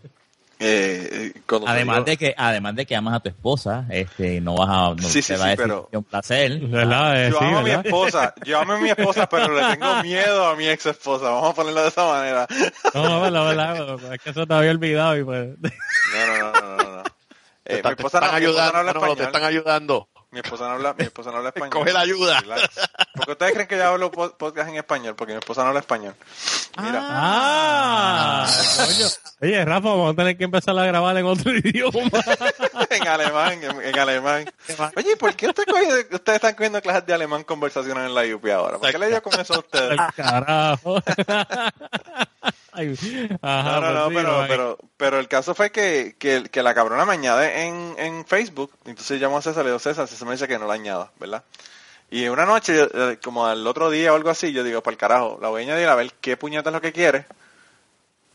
eh, cuando te Además de que, además de que amas a tu esposa, este, no vas a, no Sí, sí, te va sí, a decir pero- un placer. ¿Verdad? Eh, Yo sí, amo a mi esposa, yo amo a mi esposa, pero le tengo miedo a mi ex esposa. Vamos a ponerlo de esa manera. No, no, verdad, verdad. Es que eso te había olvidado y pues... No, no, no, no, no. no. Te Eh, está- mi te esposa no, están mi esposa no ayudando, habla Manolo, te están ayudando. Mi esposa no habla, mi esposa no habla español. Coge la ayuda. Relax. ¿Por qué ustedes creen que yo hablo po- podcast en español? Porque mi esposa no habla español. Mira. ¡Ah! coño. Oye, Rafa, vamos a tener que empezar a grabar en otro idioma. en alemán, en, en alemán. Oye, ¿por qué usted coge- ustedes están cogiendo clases de alemán conversaciones en la UP ahora? ¿Por qué le dio con eso a ustedes? Al carajo. Ay, ajá, No, no, no, pues sí, pero, no, pero, pero el caso fue que, que, que la cabrona me añade en, en Facebook. Entonces llamo a César, le digo, César, César me dice que no la añada, ¿verdad? Y una noche, eh, como al otro día o algo así, yo digo, para el carajo, la voy a añadir a ver qué puñeta es lo que quiere.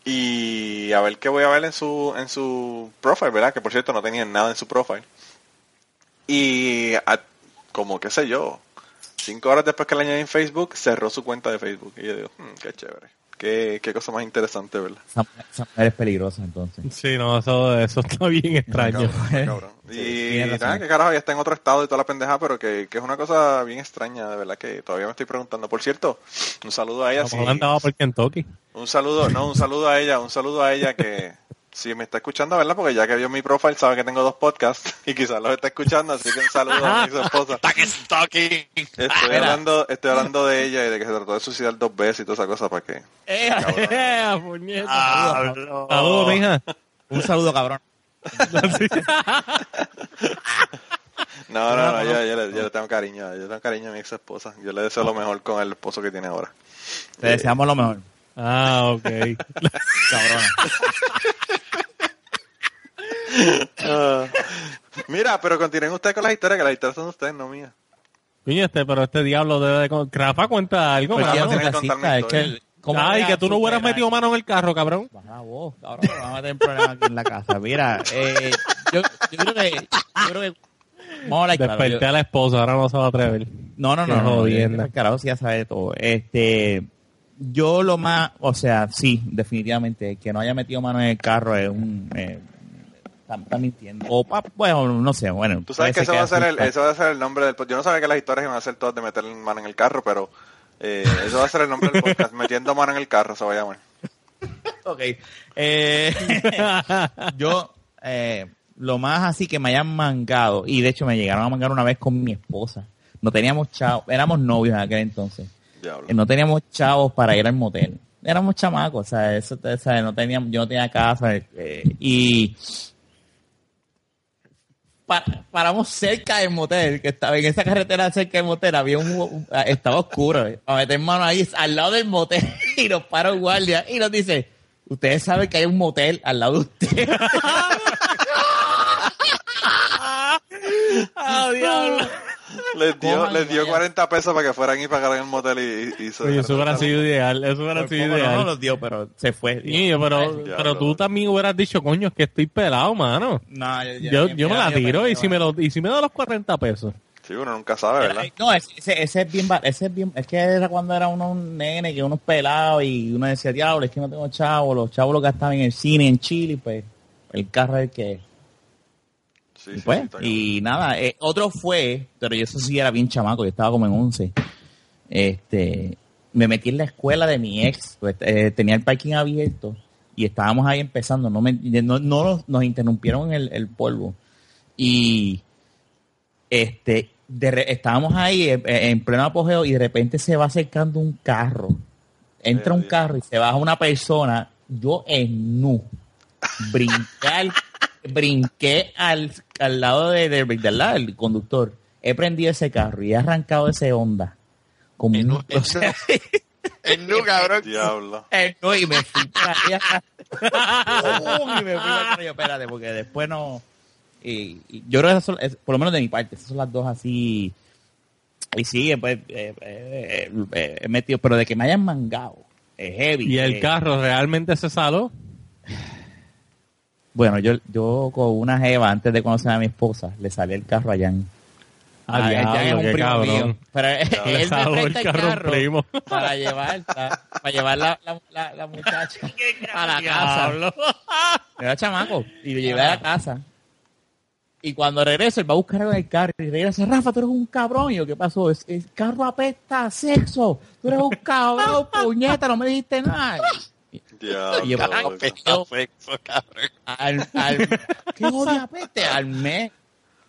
Y a ver qué voy a ver en su, en su profile, ¿verdad? Que por cierto no tenía nada en su profile. Y a- como, qué sé yo, cinco horas después que la añadí en Facebook, cerró su cuenta de Facebook. Y yo digo, "Hmm, qué chévere. Qué, qué cosa más interesante, ¿verdad? Esa, esa mujer es peligrosa, entonces. Sí, no, eso, eso está bien extraño. Cabrón, cabrón. Sí, y razón. nada, que carajo, ya está en otro estado y toda la pendeja, pero que, que es una cosa bien extraña, de verdad, que todavía me estoy preguntando. Por cierto, un saludo a ella. Sí. andaba por Kentucky. Un saludo, no, un saludo a ella, un saludo a ella que si me está escuchando, ¿verdad? Porque ya que vio mi profile sabe que tengo dos podcasts y quizás los está escuchando, así que un saludo a mi esposa. Que stalking. Estoy Mira. hablando, estoy hablando de ella y de que se trató de suicidar dos veces y toda esa cosa para que ¡Eh, puñeta! Diablo. Saludos, mija. Un saludo, cabrón. No, no, no, yo, yo le, yo le tengo cariño, yo le tengo cariño a mi ex esposa. Yo le deseo lo mejor con el esposo que tiene ahora. Te deseamos lo mejor. Ah, ok. Cabrona. Ah. Mira, pero continúen ustedes con las historias, que las historias son de ustedes, no mías. Coño, este, pero este diablo debe de... Rafa, cuenta algo, Pues ya no es que... historia. el- ¿cómo Ay, que tú no hubieras metido mano en el carro, cabrón. Baja voz, cabrón. Vamos a tener problemas aquí en la casa. Mira, eh, yo, yo creo que... Yo creo que vamos a hablar claro. Desperté yo- a la esposa, ahora no se va a atrever. No, no, Qué no, no. jodienda. El carajo sí ya sabe todo. Este, yo lo más, o sea, sí, definitivamente, que no haya metido mano en el carro es un, eh, está, mintiendo. O, pa- bueno, no sé, bueno. Tú sabes que ese va, a ser el, ese va a ser el nombre del. Yo no sabía que las historias iban a ser todas de meter mano en el carro, pero eh, eso va a ser el nombre del podcast. Metiendo mano en el carro se va a llamar. Ok. Eh, yo, eh, lo más así que me hayan mangado, y de hecho me llegaron a mangar una vez con mi esposa. No teníamos chavos, éramos novios en aquel entonces. Diablo. No teníamos chavos para ir al motel. Éramos chamacos, o sea, eso, o sea, no teníamos, yo no tenía casa eh, y pa- paramos cerca del motel, que estaba en esa carretera cerca del motel, había un, un- estaba oscuro, a meter mano ahí al lado del motel y nos para un guardia y nos dice, ustedes saben que hay un motel al lado de usted. ¡Ah, diablo! Les dio, les dio ya. 40 pesos para que fueran y pagaran el motel y, y se Oye, eso hubiera sido ideal, eso hubiera sido no ideal. nos los dio, pero se fue. Niño, pero, pero tú también hubieras dicho, coño, es que estoy pelado, mano. No, yo, Yo, yo me la tiro y si me, lo, y si me da los 40 pesos. Sí, uno nunca sabe, ¿verdad? No, ese, ese, es bien, ese es bien, es que era cuando era uno un nene, que unos pelados y uno decía, diablo, es que no tengo chavos, los chavos lo gastaban en el cine, en Chile, pues el carro es el que Sí, y sí, pues, sí, y nada, eh, otro fue, pero yo eso sí era bien chamaco, yo estaba como en 11. Este, me metí en la escuela de mi ex, pues, eh, tenía el parking abierto y estábamos ahí empezando, no, me, no, no nos, nos interrumpieron el, el polvo. Y este de re- estábamos ahí eh, eh, en pleno apogeo y de repente se va acercando un carro. Entra un carro y se baja una persona, yo en nu. Brinqué al, brinqué al, al lado de, de, del lado del conductor. He prendido ese carro y he arrancado ese Honda. Como En un- nu- en nu- En nu, cabrón. Diablo. Eh, no, y me fui para allá. y me fui para allá. Espérate, porque después no. Y, y yo creo que esas son, es- por lo menos de mi parte, esas son las dos así. Y sí, pues, eh, eh, eh, he metido, pero de que me hayan mangado, es heavy. ¿Y el eh, carro realmente se saló? Bueno, yo, yo con una jeva, antes de conocer a mi esposa, le salí el carro allá en. Ah, Ah, Jan es un primo cabrón. mío. Pero Le él me saló el presta el carro a un carro primo. para llevar, para llevar la, la, la, la muchacha a la casa. Era chamaco. Y lo llevé a la casa. Y cuando regreso, él va a buscar en el carro y regresa, Rafa, tú eres un cabrón. Y yo, ¿qué pasó? Es- El carro apesta a sexo. Tú eres un cabrón, puñeta, no me dijiste nada. Y yo, loco. Apesta sexo, cabrón. Al, al, ¿Qué odio apeste? Al mes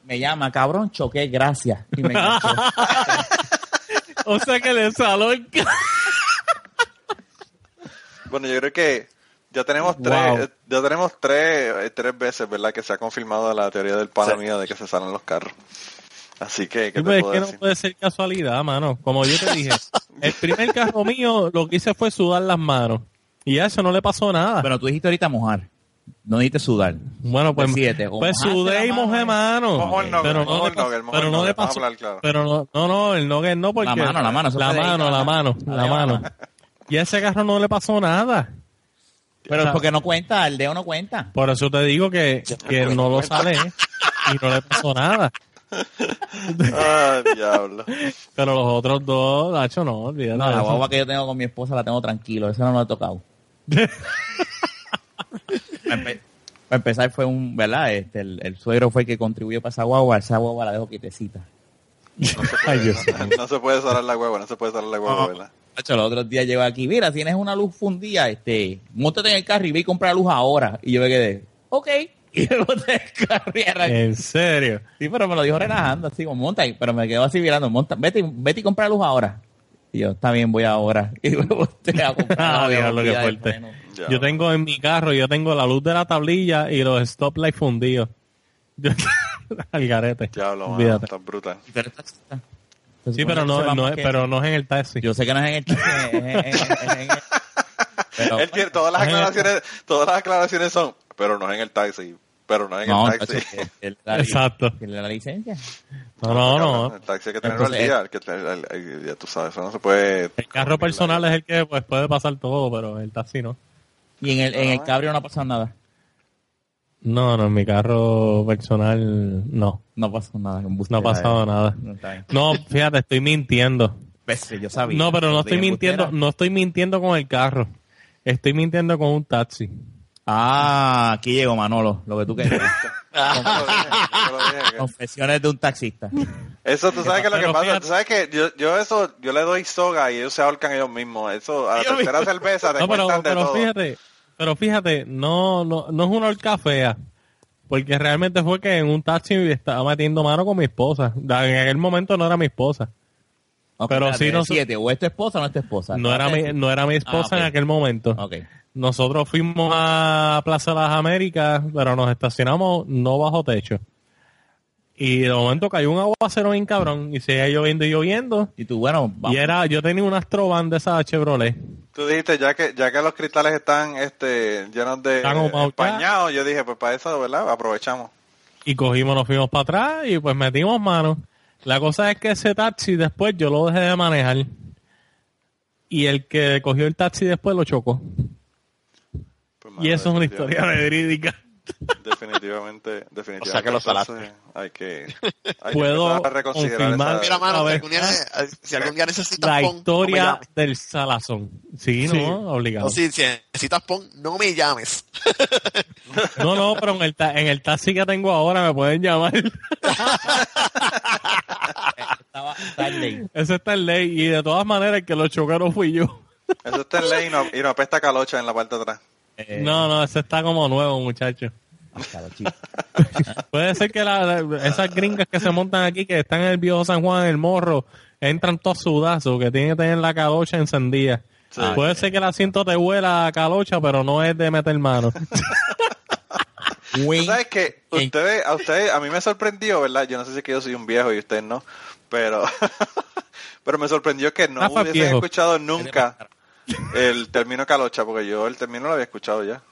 me llama, cabrón, choqué, gracias. Y me enganchó. O sea que le saló el carro. Bueno, yo creo que ya tenemos tres, Wow. ya tenemos tres, eh, tres veces, ¿verdad? Que se ha confirmado la teoría del pana Sí. mío de que se salen los carros. Así que, ¿qué Sí, te pues es que no puede ser casualidad, mano. Como yo te dije, el primer carro mío lo que hice fue sudar las manos. Y a eso no le pasó nada. Pero tú dijiste ahorita mojar. No dijiste sudar. bueno, pues, decídete, o pues sudé la y mojé mano. Mojó el nugget, pero mojó no, el nugget, mojó pero el no le vamos pasó. a hablar claro. Pero no, no, no, el nugget no porque La mano, la mano, eso la se dedica mano, la la- mano, la la mano. Y a ese carro no le pasó nada. Pero es porque no cuenta, el dedo no cuenta. Por eso te digo que, que no lo sale y no le pasó nada. Ah, diablo. Pero los otros dos, Nacho, no, olvídate. No, la guagua que yo tengo con mi esposa la tengo tranquilo, eso no lo he tocado. Para empe- para empezar fue un, ¿verdad? Este, el, el suegro fue el que contribuyó para esa guagua, esa guagua la dejo quietecita. Ay, Dios mío. No se puede salar la hueva, no se puede salar la hueva, ¿verdad? Hacho, los otros días llegó aquí, mira, tienes una luz fundida, este, montate en el carro y ve y compra luz ahora. Y yo me quedé, ok. Y me monté en el carro y arranqué. En serio. Sí, pero me lo dijo relajando, así como monta pero me quedó así mirando, monta, vete, y- vete y compra luz ahora. Y yo, está bien, voy ahora. Y me monté a comprar Ah, diablo, qué fuerte. Yo tengo en mi carro, yo tengo la luz de la tablilla y los stoplights fundidos. Yo- Al garete. Diablo, mano, Olvídate. está brutal. Pero esta- se Sí, pero no, no es, que- pero no es en el taxi. Yo sé que no es en el taxi, es en- es en- es en el- pero- Él tiene- todas las aclaraciones, todas las aclaraciones son, pero no es en el taxi, pero no es en no, el taxi. Que la- Exacto. que la licencia. No, no, no. El taxi hay que tenerlo Entonces, al día, que el- el- ya tú sabes, eso no se puede. El carro personal es el que pues puede pasar todo, pero el taxi no. Y en el, en Ah. el cabrio no ha pasado nada. No, no, en mi carro personal no. No pasó nada. No ha pasado nada. No, fíjate, estoy mintiendo. Yo sabía. No, pero no estoy mintiendo, no estoy mintiendo con el carro. Estoy mintiendo con un taxi. Ah, aquí llegó Manolo, lo que tú querías. Yo te lo dije, yo te lo dije, que- Confesiones de un taxista. Eso, tú sabes que lo que pasa, tú sabes que yo, yo eso, yo le doy soga y ellos se ahorcan ellos mismos. Eso, a la tercera cerveza te No, pero, cuentan de pero todo. fíjate, pero fíjate, no, no, no es una horca fea. Porque realmente fue que en un taxi estaba metiendo mano con mi esposa. En aquel momento no era mi esposa. Pero espérate, sí, no- siete, o es tu esposa o no es tu esposa. No era mi, no era mi esposa Ah, ok. en aquel momento. Ok. Nosotros fuimos a Plaza de las Américas, pero nos estacionamos no bajo techo. Y de momento cayó un aguacero bien cabrón y seguía lloviendo y lloviendo. Y tú, bueno, vamos. Y era, yo tenía una Astrovan de esa Chevrolet. Tú dijiste, ya que, ya que los cristales están, este, llenos de empañados, yo dije, pues para eso, ¿verdad? Aprovechamos. Y cogimos, nos fuimos para atrás y pues metimos mano. La cosa es que ese taxi después yo lo dejé de manejar. Y el que cogió el taxi después lo chocó. Y eso es una historia verídica. Definitivamente, definitivamente. O sea que lo salaste. Hay que, hay Puedo que reconsiderar confirmar- esa- Mira, mano, A si ver. algún día, si algún día necesitas La pon, historia del salazón. Sí, Sí. no, obligado. No, si, si necesitas pon, no me llames. No, no, pero en el, ta- en el taxi que tengo ahora me pueden llamar. Estaba, está en ley. Ese está en ley. Y de todas maneras, el que lo chocaron fui yo. Eso está en ley y no, y no apesta calocha en la parte de atrás. Eh, No, no, ese está como nuevo, muchacho. ah. Puede ser que la- la- esas gringas que se montan aquí, que están en el viejo San Juan, en el morro, entran todos sudazos, que tienen que tener la calocha encendida. Sí. Puede ser que el asiento te huela a calocha, pero no es de meter mano. Sabes que ustedes, a ustedes, a mí me sorprendió, ¿verdad? Yo no sé si es que yo soy un viejo y ustedes no, pero, pero me sorprendió que no Rafa hubiesen viejo. escuchado nunca el término calocha, porque yo el término lo había escuchado ya.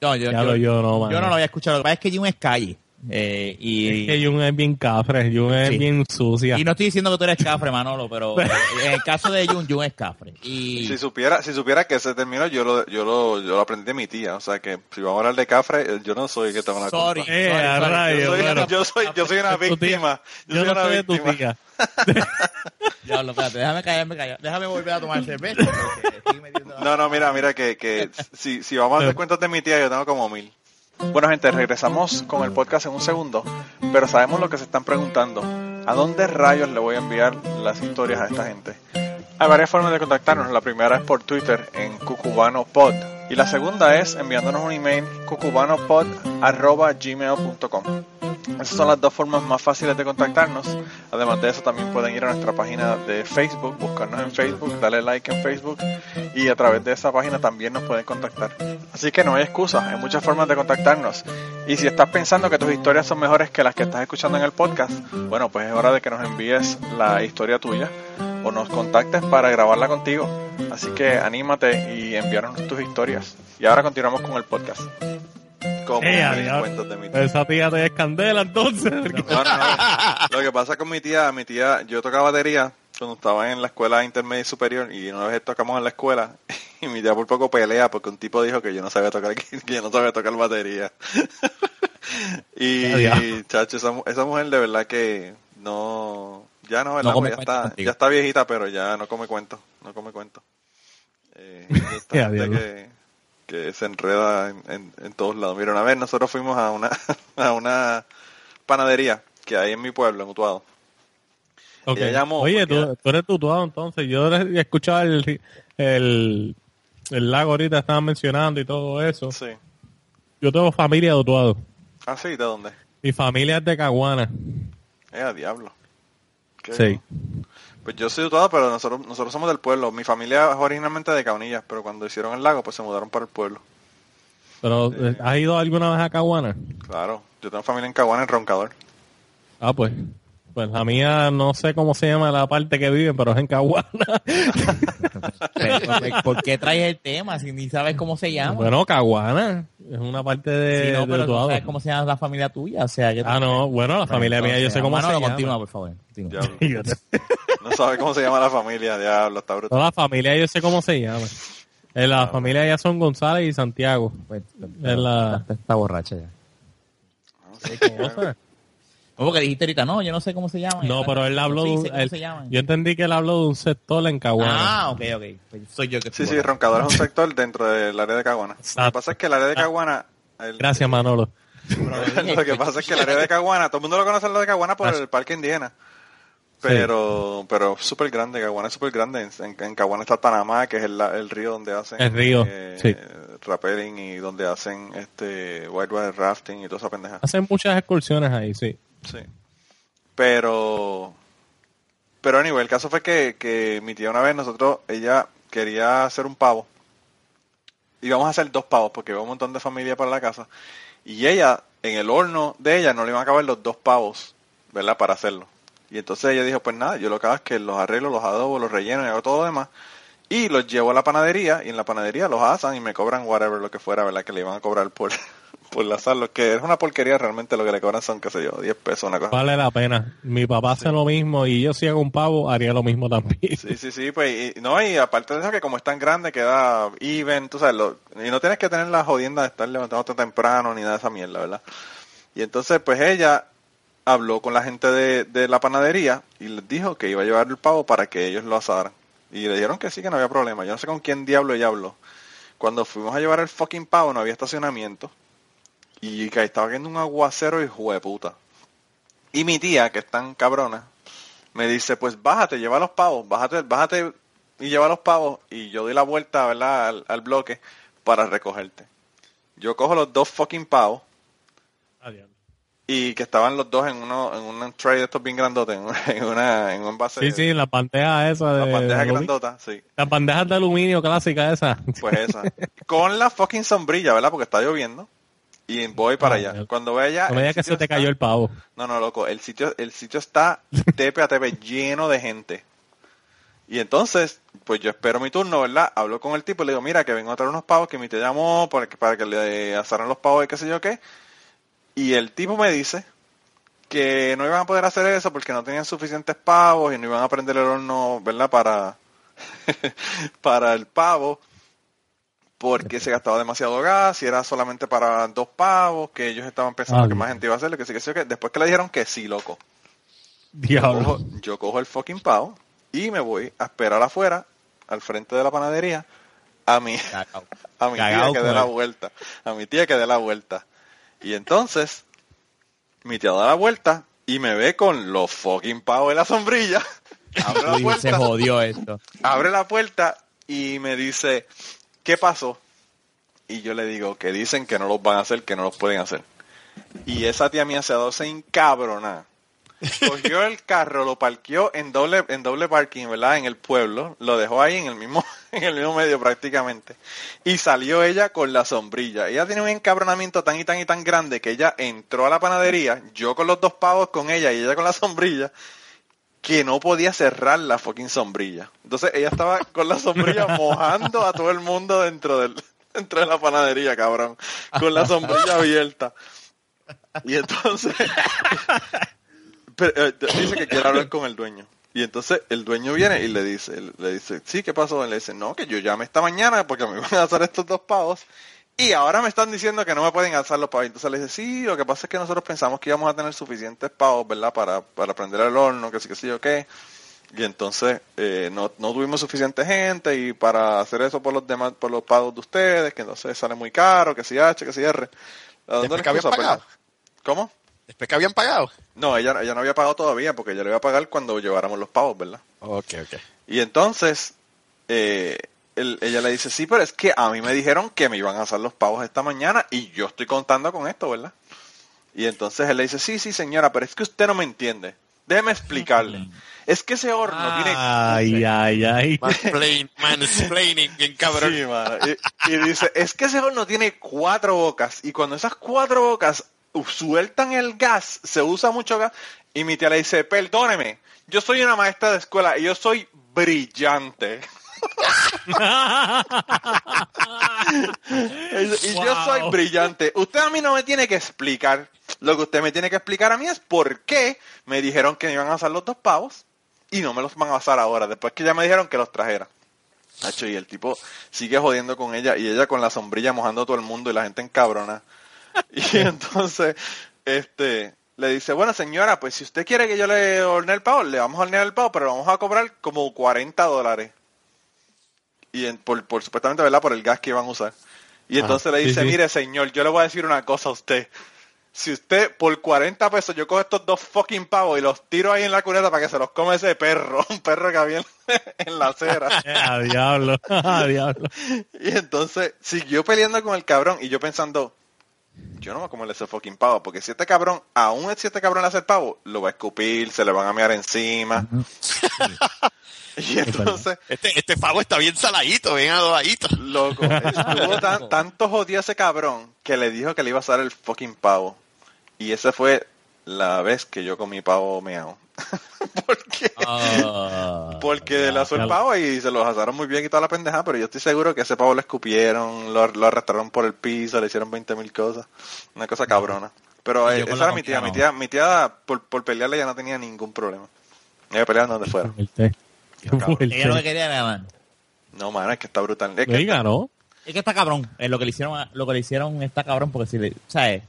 No, yo, Ya lo yo no, yo no lo había escuchado. Lo que pasa es que Jun es calle. Eh, y, Es que Jun es bien cafre, Jun es Sí. bien sucia. y no estoy diciendo que tú eres cafre, Manolo, pero en el caso de Jun, Jun es cafre. Y Si supiera, si supiera que ese término yo lo, yo lo, yo lo aprendí de mi tía, o sea que si vamos a hablar de cafre, eh, yo no soy el que tengo la sorry, culpa. Eh, sorry, sorry. Yo soy, bueno. yo soy, yo soy una víctima. Yo, Yo soy no una soy de tu víctima. tía. Diablo, espérate, déjame callarme, callar. Déjame volver a tomar cerveza. porque estoy metiendo la- No, no, mira, mira que, que si, si vamos a hacer cuentas de mi tía, yo tengo como mil. Bueno, gente, regresamos con el podcast en un segundo, pero sabemos lo que se están preguntando. ¿A dónde rayos le voy a enviar las historias a esta gente? Hay varias formas de contactarnos. La primera es por Twitter en cucubanopod y la segunda es enviándonos un email cucubanopod@gmail.com. Esas son las dos formas más fáciles de contactarnos. Además de eso, también pueden ir a nuestra página de Facebook, buscarnos en Facebook, darle like en Facebook y a través de esa página también nos pueden contactar. Así que no hay excusa, hay muchas formas de contactarnos. Y si estás pensando que tus historias son mejores que las que estás escuchando en el podcast, bueno, pues es hora de que nos envíes la historia tuya o nos contactes para grabarla contigo. Así que anímate y envíanos tus historias. Y ahora continuamos con el podcast. Como Eh, mis adiós. cuentos de mi tía. Esa tía te escandela entonces. No, no, no. Lo que pasa con mi tía, mi tía, yo tocaba batería cuando estaba en la escuela intermedia y superior y una vez tocamos en la escuela y mi tía por poco pelea porque un tipo dijo que yo no sabía tocar, que yo no sabía tocar batería. y, chacho, esa, mu- esa mujer de verdad que no, ya no, ¿verdad? come Pues ya está, contigo. ya está viejita, pero ya no come cuentos, no come cuentos. Eh, esta gente que, que se enreda en, en, en todos lados. Mira, una vez nosotros fuimos a una, a una panadería que hay en mi pueblo, en Utuado. Ok. Ella llamó Oye, tú, tú eres tutuado entonces. Yo he escuchado el, el, el lago ahorita, estaban mencionando y todo eso. Sí. Yo tengo familia de Utuado. Ah, sí, ¿de dónde? Mi familia es de Caguana. Eh, a diablo. Qué Sí. Pues yo soy de Utuado, pero nosotros, nosotros somos del pueblo. Mi familia es originalmente de Caunillas, pero cuando hicieron el lago, pues se mudaron para el pueblo. Pero, eh, ¿has ido alguna vez a Caguana? Claro. Yo tengo familia en Caguana, en Roncador. Ah, pues. Pues la mía no sé cómo se llama la parte que viven, pero es en Caguana. Pero, ¿por- ¿Por qué traes el tema si ni sabes cómo se llama? bueno, Caguana es una parte de, Sí, no, pero no sabes cómo se llama la familia tuya. O sea, Ah, no, bueno, la familia mía yo sé cómo se llama. continúa, por favor. continúa. No sabe cómo se llama la familia, diablo, está brutal. Toda la familia yo sé cómo se llama. Eh, la familia ya son González y Santiago. Pues, la- está, está borracha ya. Cosa. ¿Cómo que dijiste ahorita? No, yo no sé cómo se llama. No, pero él habló Sí, de un, él- llaman. yo entendí que él habló de un sector en Caguana. Ah, ok, ok. Pues soy yo que Sí, sí. Roncador es un sector dentro del área de Caguana. Lo que pasa es que el área de Caguana... el- Gracias, Manolo. lo que pasa es que el área de Caguana, todo el mundo lo conoce el área de Caguana por el parque indígena. Pero, pero es súper grande, Caguana es súper grande. En, en Caguana está Panamá, que es el río donde hacen El río, eh, sí. rappelling y donde hacen este whitewater rafting y toda esa pendeja. Hacen muchas excursiones ahí, sí. Sí. Pero, pero anyway, el caso fue que, que mi tía una vez, nosotros, ella quería hacer un pavo. Íbamos a hacer dos pavos porque iba un montón de familia para la casa. Y ella, en el horno de ella, no le iban a caber los dos pavos, ¿verdad? Para hacerlo. Y entonces ella dijo, pues nada, yo lo que hago es que los arreglo, los adobo, los relleno y hago todo lo demás. Y los llevo a la panadería y en la panadería los asan y me cobran whatever, lo que fuera, ¿verdad? Que le iban a cobrar por, por la sal. Lo que es una porquería realmente lo que le cobran son, qué sé yo, 10 pesos, una cosa. Vale la pena. Mi papá hace lo mismo y yo si hago un pavo haría lo mismo también. Sí, sí, sí, pues, y, no, y aparte de eso que como es tan grande queda even, tú sabes, lo- y no tienes que tener la jodienda de estar levantándote temprano ni nada de esa mierda, ¿verdad? Y entonces, pues ella habló con la gente de, de la panadería y les dijo que iba a llevar el pavo para que ellos lo asaran. Y le dijeron que sí, que no había problema. Yo no sé con quién diablo ella habló. Cuando fuimos a llevar el fucking pavo no había estacionamiento. Y que estaba cayendo un aguacero y de puta. Y mi tía, que es tan cabrona, me dice, pues bájate, lleva los pavos, bájate, bájate y lleva los pavos y yo doy la vuelta, ¿verdad? Al, al bloque para recogerte. Yo cojo los dos fucking pavos Adiós. y que estaban los dos en uno en un tray de estos bien grandotes, en, una- en una en un envase. Sí, sí, la bandeja esa de... La bandeja de- grandota, sí. Las bandejas de aluminio clásica esa. Pues esa. Con la fucking sombrilla, ¿verdad? Porque está lloviendo. Y voy para Ah, allá. Cuando vaya No me digas que se te cayó el pavo. No, no, loco. El sitio, el sitio está tepe a tepe lleno de gente. Y entonces, pues yo espero mi turno, ¿verdad? Hablo con el tipo y le digo, mira, que vengo a traer unos pavos que mi te llamó para que, para que le asaran los pavos y qué sé yo qué. Y el tipo me dice que no iban a poder hacer eso porque no tenían suficientes pavos y no iban a prender el horno, ¿verdad? Para, para el pavo porque se gastaba demasiado gas y era solamente para dos pavos, que ellos estaban pensando Ah, que más gente iba a hacerlo, que sí, que sí, que después que le dijeron que sí, loco. Yo cojo, yo cojo el fucking pavo y me voy a esperar afuera, al frente de la panadería, a mi, Cagao. a mi tía que dé la vuelta. A mi tía que dé la vuelta. Y entonces, mi tía da la vuelta y me ve con los fucking pavos en la sombrilla. Abre la Uy, se puerta, jodió esto. abre la puerta y me dice, ¿qué pasó? Y yo le digo que dicen que no los van a hacer, que no los pueden hacer. Y esa tía mía se ha dado se encabrona. Cogió el carro, lo parqueó en doble, en doble parking, ¿verdad? En el pueblo, lo dejó ahí en el mismo, en el mismo medio prácticamente. Y salió ella con la sombrilla. Ella tiene un encabronamiento tan y tan y tan grande que ella entró a la panadería, yo con los dos pavos con ella y ella con la sombrilla, que no podía cerrar la fucking sombrilla. Entonces ella estaba con la sombrilla mojando a todo el mundo dentro del dentro de la panadería, cabrón, con la sombrilla abierta. Y entonces pero, eh, dice que quiere hablar con el dueño. Y entonces el dueño viene y le dice, le dice, sí, ¿qué pasó? Y le dice, no, que yo llamé esta mañana porque me iban a hacer estos dos pavos y ahora me están diciendo que no me pueden alzar los pavos. Entonces le dice, sí, lo que pasa es que nosotros pensamos que íbamos a tener suficientes pavos, ¿verdad? Para, para prender el horno, que sí, que sí, o qué. Y entonces eh, no, no tuvimos suficiente gente y para hacer eso por los demás, por los pagos de ustedes, que entonces sale muy caro, que si H, que si R. Después que habían pagado. ¿Cómo? Después que habían pagado. No, ella, ella no había pagado todavía porque ella le iba a pagar cuando lleváramos los pavos, ¿verdad? Ok, ok. Y entonces eh, él- ella le dice, sí, pero es que a mí me dijeron que me iban a hacer los pavos esta mañana y yo estoy contando con esto, ¿verdad? Y entonces él le dice, sí, sí, señora, pero es que usted no me entiende. Déjeme explicarle. Es que ese horno tiene... Ay, ay, ay. Mansplain, mansplaining, bien cabrón. Sí, mano. Y, y dice, es que ese horno tiene cuatro bocas y cuando esas cuatro bocas sueltan el gas, se usa mucho gas. Y mi tía le dice, perdóneme, yo soy una maestra de escuela y yo soy brillante. Y yo soy brillante. Usted a mí no me tiene que explicar. Lo que usted me tiene que explicar a mí es por qué me dijeron que me iban a hacer los dos pavos y no me los van a pasar ahora, después que ya me dijeron que los trajera. Nacho, y el tipo sigue jodiendo con ella y ella con la sombrilla mojando a todo el mundo y la gente encabrona. Y entonces, este, le dice, bueno señora, pues si usted quiere que yo le hornee el pavo, le vamos a hornear el pavo, pero vamos a cobrar como 40 dólares. Y en- por, por supuestamente, ¿verdad? Por el gas que iban a usar. Y entonces le dice, sí. mire señor, yo le voy a decir una cosa a usted. Si usted por 40 pesos yo cojo estos dos fucking pavos y los tiro ahí en la cuneta para que se los come ese perro, un perro que había en, en la acera. A diablo, a diablo. Y entonces siguió peleando con el cabrón y yo pensando, yo no me voy a comerle ese fucking pavo, porque si este cabrón, aún si este cabrón le hace el pavo, lo va a escupir, se le van a mear encima. y entonces, Este, este pavo está bien saladito, bien adobadito. loco, estuvo tan, tanto jodido ese cabrón que le dijo que le iba a hacer el fucking pavo. Y esa fue la vez que yo comí pavo meao. porque Ah, Porque le asó el pavo y se los asaron muy bien y toda la pendeja, pero yo estoy seguro que ese pavo lo escupieron, lo, lo arrastraron por el piso, le hicieron 20 mil cosas. Una cosa cabrona. Pero eh, esa era mi tía, mi tía, mi tía por, por pelearle ya no tenía ningún problema. Ella peleaba donde fuera. Fuerte. Ella lo que quería era, man. No, mano, es que está brutal. Es que ¿no? Es que está cabrón. Es lo que le hicieron, lo que le hicieron está cabrón porque si le, ¿sabes?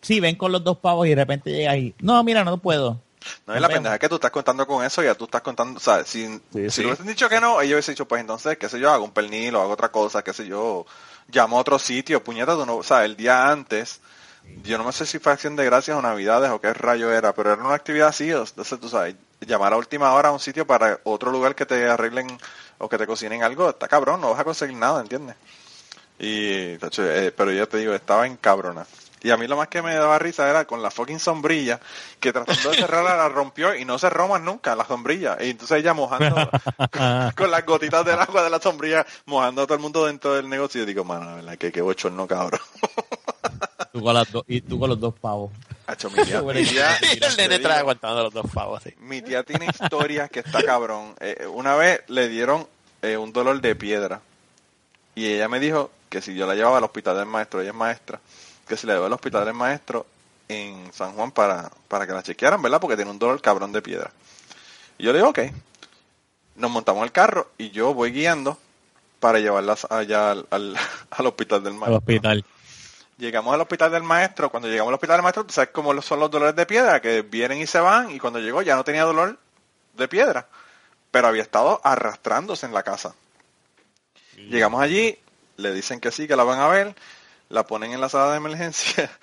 Si ven con los dos pavos y de repente llega ahí. No, mira, no puedo. No, y la pendeja es que tú estás contando con eso, ya tú estás contando, o sea, si, si sí. hubiesen dicho que no, ellos hubiesen dicho, pues entonces, qué sé yo, hago un pernil o hago otra cosa, qué sé yo, llamo a otro sitio, puñeta, tú no, o sea, el día antes, yo no sé si fue acción de gracias o navidades o qué rayo era, pero era una actividad así, entonces tú sabes, llamar a última hora a un sitio para otro lugar que te arreglen o que te cocinen algo, está cabrón, no vas a conseguir nada, ¿entiendes? Y, eh, pero ya te digo, estaba en cabrona. Y a mí lo más que me daba risa era con la fucking sombrilla, que tratando de cerrarla la rompió y no cerró más nunca la sombrilla. Y entonces ella mojando con las gotitas del agua de la sombrilla, mojando a todo el mundo dentro del negocio. Y yo digo, mano, la verdad que qué bochorno, cabrón. Tú con las y tú con los dos pavos. Hacho, mi tía, mi tía- Y el nene trae aguantando los dos pavos así. Mi tía tiene historias que está cabrón. Eh, una vez le dieron eh, un dolor de piedra y ella me dijo que si yo la llevaba al hospital del maestro, ella es maestra, que si la llevaba al hospital del maestro en San Juan para, para que la chequearan, ¿verdad? Porque tiene un dolor cabrón de piedra. Y yo le digo, ok. Nos montamos en el carro y yo voy guiando para llevarla allá al, al- al hospital del Al maestro. hospital. Llegamos al hospital del maestro. Cuando llegamos al hospital del maestro, tú sabes cómo son los dolores de piedra, que vienen y se van. Y cuando llegó ya no tenía dolor de piedra, pero había estado arrastrándose en la casa. Llegamos allí, le dicen que sí, que la van a ver, la ponen en la sala de emergencia.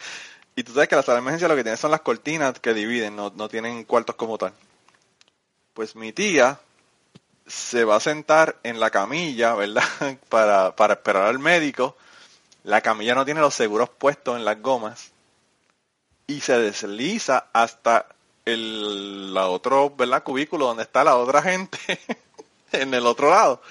Y tú sabes que la sala de emergencia lo que tiene son las cortinas que dividen, no, no tienen cuartos como tal. Pues mi tía se va a sentar en la camilla, ¿verdad? Para, para esperar al médico. La camilla no tiene los seguros puestos en las gomas y se desliza hasta el la otro ¿verdad? cubículo donde está la otra gente en el otro lado.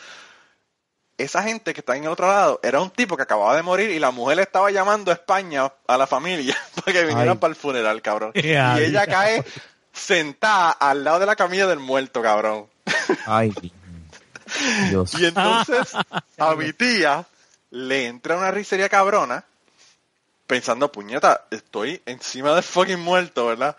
Esa gente que está en el otro lado era un tipo que acababa de morir y la mujer le estaba llamando a España a la familia para que vinieran para el funeral, cabrón. Y ella cae sentada al lado de la camilla del muerto, cabrón. Ay, Dios. Y entonces a mi tía le entra una risería cabrona pensando, puñeta, estoy encima del fucking muerto, ¿verdad?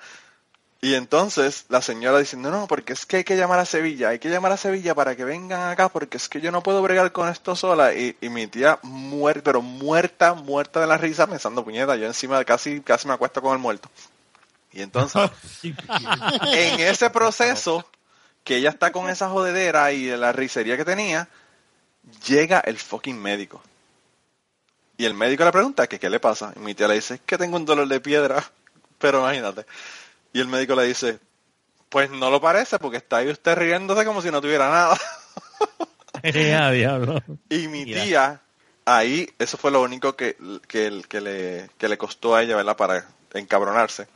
Y entonces la señora diciendo, no, porque es que hay que llamar a Sevilla, hay que llamar a Sevilla para que vengan acá, porque es que yo no puedo bregar con esto sola. Y, y mi tía muerta, pero muerta, muerta de la risa, pensando, puñeta, yo encima casi, casi me acuesto con el muerto. Y entonces, en ese proceso, que ella está con esa jodedera y la risería que tenía, llega el fucking médico. Y el médico le pregunta que qué le pasa. Y mi tía le dice, es que tengo un dolor de piedra. Pero imagínate. Y el médico le dice, pues no lo parece porque está ahí usted riéndose como si no tuviera nada. Ya, diablo. Y mi tía, ahí, eso fue lo único que, que, que le, que le costó a ella, ¿verdad? Para encabronarse.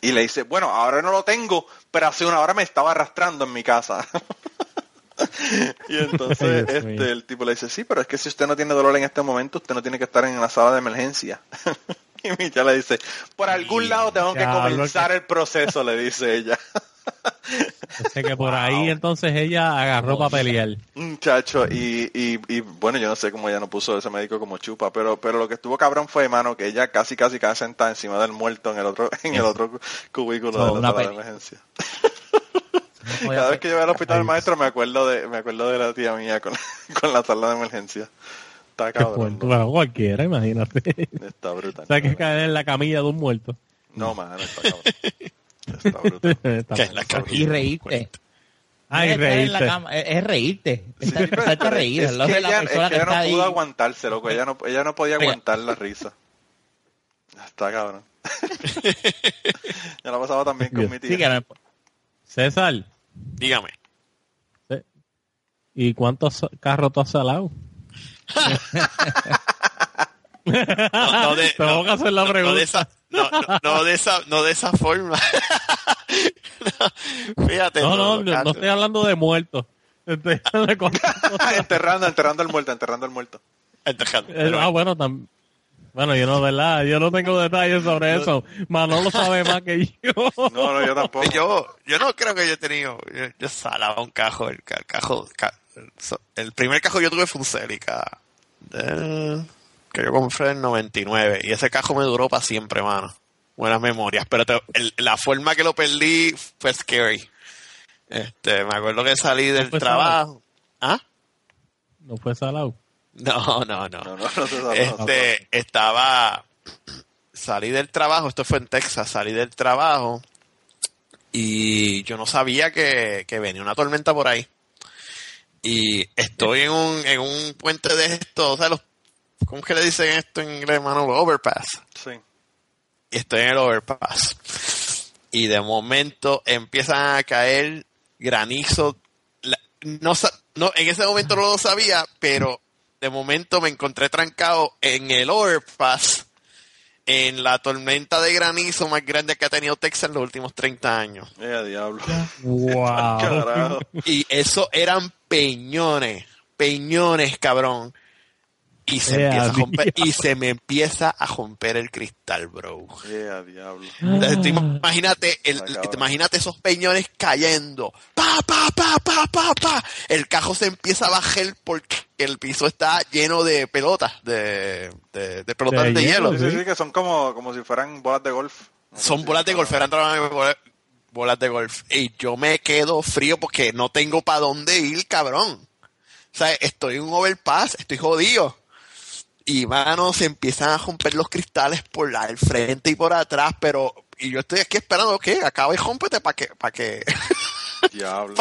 Y le dice, bueno, ahora no lo tengo, pero hace una hora me estaba arrastrando en mi casa. y entonces este, el tipo le dice, sí, pero es que si usted no tiene dolor en este momento, usted no tiene que estar en la sala de emergencia. y mi tía le dice, por algún lado tengo que comenzar el proceso, le dice ella. Sé que por ahí entonces ella agarró para pelear. Muchacho, y, y, y bueno, yo no sé cómo ella no puso ese médico como chupa, pero, pero lo que estuvo cabrón fue, mano, que ella casi casi cae sentada encima del muerto en el otro, en el otro cubículo So, de la sala de emergencia. No Cada vez que yo voy al hospital del maestro me acuerdo de, me acuerdo de la tía mía con, con la sala de emergencia. Está cabrón. Bueno, cualquiera, imagínate. Está brutal. O sea, que caer en la camilla de un muerto. No, mano, está cabrón. Está brutal. Está es la camilla. Y reírte. Ay, No es reírte. es, es reírte. Es Sí, reír. es lado que ella, es que que ella no pudo ahí. aguantarse, loco. Ella no, ella no podía aguantar la risa. Está cabrón. ya la pasaba también con Dios. mi Sí, que tía. no- César, Dígame. ¿y cuántos carros tú has salado? No, no de, Tengo no, que hacer la no- no pregunta. de esa, no, no, no de esa, no de esa forma. No, fíjate. No, no, no, no estoy hablando de muertos. Estoy hablando de cosas- enterrando, enterrando al muerto, enterrando al muerto. Eh, pero- Ah, bueno, tam- bueno, yo no, ¿verdad? Yo no tengo detalles sobre eso. Manolo sabe más que yo. No, no, yo tampoco. Yo, yo no creo que yo he tenido, yo, yo salaba un cajo, el, ca- cajo, ca- el primer cajo que yo tuve fue un Celica, eh, que yo compré en el 99, y ese cajo me duró para siempre, mano. Buenas memorias, pero te- el- la forma que lo perdí fue scary. Este, me acuerdo que salí del trabajo. ¿Ah? No fue salado. No, no, no. No, no. Este, estaba, salí del trabajo, esto fue en Texas, salí del trabajo y yo no sabía que, que venía una tormenta por ahí. Y estoy en un, en un puente de esto, o sea, los, ¿cómo es que le dicen esto en inglés, mano? Overpass. Sí. Y estoy en el overpass. Y de momento empiezan a caer granizo. La- no, no, en ese momento no lo sabía, pero de momento me encontré trancado en el overpass en la tormenta de granizo más grande que ha tenido Texas en los últimos 30 años. Eh, diablo. Wow. Y eso eran peñones, peñones, cabrón. Y se, empieza a romper, y se me empieza a romper el cristal, bro. Eh, diablo. Entonces, tú imagínate, el, imagínate esos peñones cayendo. Pa, pa, pa, pa, pa, pa. El cajo se empieza a bajar porque el piso está lleno de pelotas, de, de, de pelotas De de, hielo. hielo, Sí, sí, sí, que son como, como si fueran bolas de golf. No Son si- bolas de golf, eran bolas de golf. Y yo me quedo frío porque no tengo para dónde ir, cabrón. O sea, estoy en un overpass, estoy jodido. Y mano, se empiezan a romper los cristales por la, el frente y por atrás, pero y yo estoy aquí esperando que acabe y rómpete para que, para que, Diablo.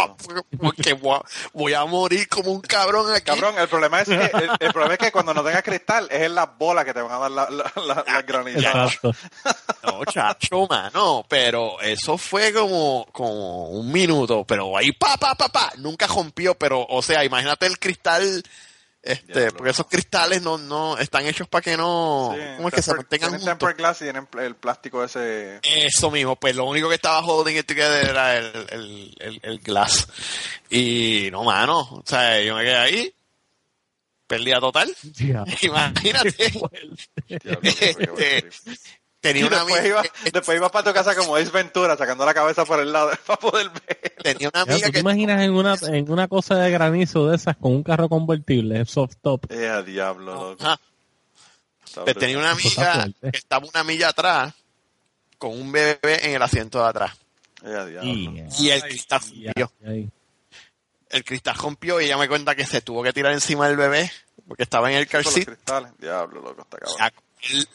porque voy a, voy a morir como un cabrón aquí. Cabrón, el problema es que el, el problema es que cuando no tengas cristal es en las bolas que te van a dar la, la, la, las granizadas. Exacto. No, chacho, mano, pero eso fue como, como un minuto, pero ahí pa, pa, pa, pa, nunca rompió, pero, o sea, imagínate el cristal, este, Diablo. porque esos cristales no, no, están hechos para que no, Sí, ¿cómo es que se temper- mantengan tienen juntos? tempered glass y tienen el plástico ese. Eso mismo, pues lo único que estaba holding it together era el, el, el, el glass. Y no, mano, o sea, yo me quedé ahí, pérdida total, imagínate. Diablo, qué fue, qué fue. Tenía una después, amiga, iba, después ibas para tu casa como Ace Ventura, sacando la cabeza por el lado para poder ver. tenía una amiga ¿Tú te que imaginas en una, en una cosa de granizo de esas con un carro convertible, soft top? Eh, a diablo, loco. Está Pues tenía una amiga que estaba una milla atrás con un bebé en el asiento de atrás. Eh. Y, Y el cristal rompió. El cristal rompió y ella me cuenta que se tuvo que tirar encima del bebé porque estaba en el car seat. Diablo, loco, está cabrón.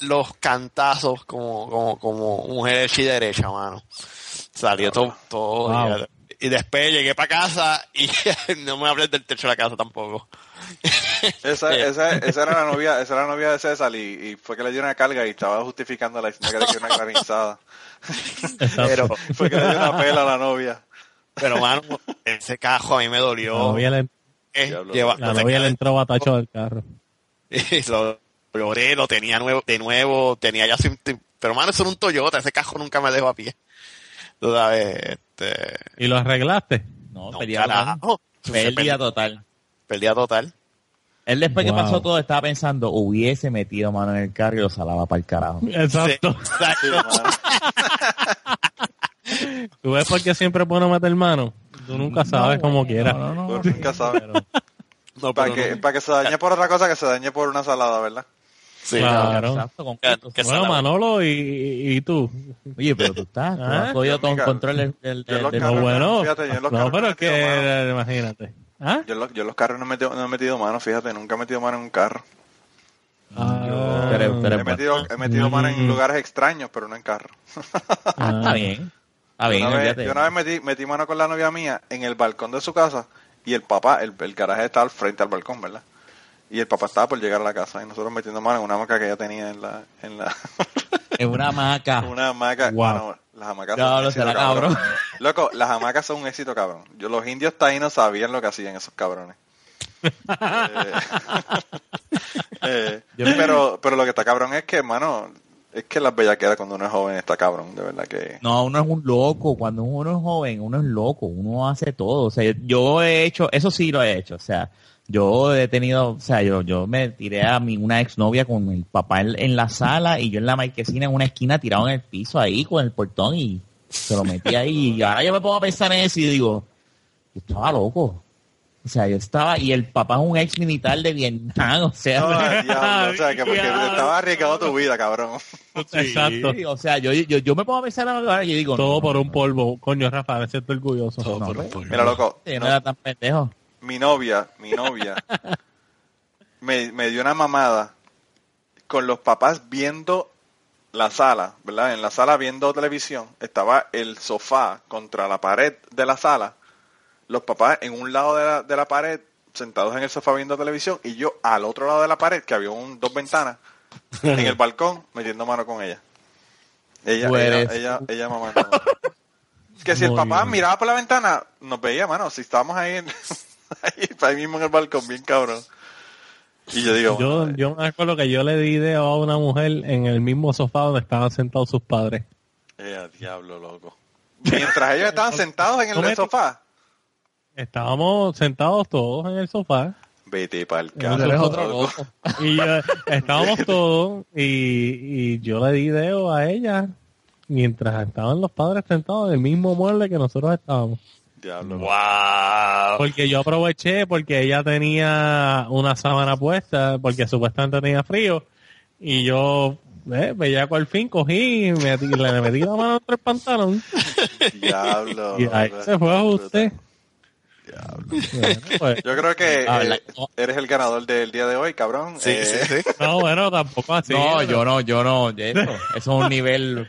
Los cantazos como, como, como mujer hecha y derecha, mano. Salió todo, todo. Wow. Y, y después llegué para casa y no me hables del techo de la casa tampoco. Esa, Eh. esa, esa era la novia, esa era la novia de César y, y fue que le dio una carga y estaba justificando la diciendo que le dio una granizada. Pero, Fue que le dio una pela a la novia. pero mano, ese cajo a mí me la dolió. novia le, Eh, lleva- la novia le entró batacho del carro. Y lo lloré, lo tenía nuevo, de nuevo, tenía ya sin, pero mano, eso era un Toyota, ese cajo nunca me dejó a pie. Tú sabes, este, ¿Y lo arreglaste? no, no, pérdida total. Pérdida total. Él después Wow. que pasó todo estaba pensando, hubiese metido mano en el carro y lo salaba para el carajo. Exacto. Sí, mano. ¿Tú ves por qué siempre es bueno meter mano? Tú nunca sabes como quieras. No, no, no. Tú nunca sabes. No, Para pero que, no. para que se dañe por otra cosa, que se dañe por una salada, ¿verdad? Sí, Claro. Exacto, con Que- que Bueno. Manolo y, y tú. Oye, pero tú estás, tú Ah. has cogido todo un Mira, control del, del, yo del- lo del- Carros No, no, bueno. fíjate, yo en los No, carros pero no es he metido que, imagínate. ¿Ah? Yo en los, yo en los carros no he, metido, no he metido mano, fíjate, nunca he metido mano en un carro. Ah, Pero- pero- He metido, he metido mano en Mm. lugares extraños, pero no en carro. ah. Está bien. Está bien, Yo una, vez, yo una vez metí, metí mano con la novia mía en el balcón de su casa y el papá, el, el garaje estaba al frente al balcón, ¿verdad? Y el papá estaba por llegar a la casa y nosotros metiendo mano en una hamaca que ella tenía en la... En la En una hamaca. una hamaca. Wow. Las hamacas Ya, son un lo éxito, será, cabrón. cabrón. Loco, las hamacas son un éxito, cabrón. Yo, los indios taínos sabían lo que hacían esos cabrones. Eh, eh, pero, pero lo que está cabrón es que, hermano, es que las bellaqueras cuando uno es joven está cabrón, de verdad que... No, uno es un loco. Cuando uno es joven, uno es loco. Uno hace todo. O sea, yo he hecho, eso sí lo he hecho. O sea, yo he tenido, o sea, yo, yo me tiré a mi, una exnovia con el papá en, en la sala y yo en la marquesina en una esquina tirado en el piso ahí con el portón y se lo metí ahí. Y ahora yo me pongo a pensar en eso y digo, yo estaba loco. O sea, yo estaba, y el papá es un ex militar de Vietnam, o sea, No, diablo, o sea, que porque Diablo. estaba arriesgado tu vida, cabrón. Exacto. Sí, o sea, yo, yo, yo me pongo a pensar ahora y yo digo, Todo no, por no, un polvo. Coño, Rafa, me siento orgulloso. Todo no, por un pues. polvo. Mira, loco, yo no era tan pendejo. Mi novia, mi novia, me, me dio una mamada con los papás viendo la sala, ¿verdad? En la sala viendo televisión, estaba el sofá contra la pared de la sala, los papás en un lado de la, de la pared, sentados en el sofá viendo televisión, y yo al otro lado de la pared, que había un, dos ventanas, en el balcón, metiendo mano con ella. Ella, ella, eres- ella, ella mamando. Que si el papá miraba por la ventana, nos veía, mano. Si estábamos ahí, en- ahí, ahí mismo en el balcón, bien cabrón. Y yo digo, Yo, yo me acuerdo que yo le di idea a una mujer en el mismo sofá donde estaban sentados sus padres. eh, diablo, loco. Mientras ellos estaban sentados en No el sofá. Estábamos sentados todos en el sofá Vete para el loco. y eh, estábamos todos y, y yo le di ideo a ella mientras estaban los padres sentados en el mismo mueble que nosotros estábamos. Diablo. Wow. Porque yo aproveché porque ella tenía una sábana puesta porque supuestamente tenía frío y yo, eh, bellaco al fin cogí y me, metí- le metí la mano entre el pantalón Diablo. y ahí se fue a usted. Diablo. Bueno, pues, Yo creo que Ah, eh, eres el ganador del día de hoy, cabrón. Sí, Eh, sí, sí. no, bueno, tampoco así. no, pero- yo no, yo no. Eso, eso es un nivel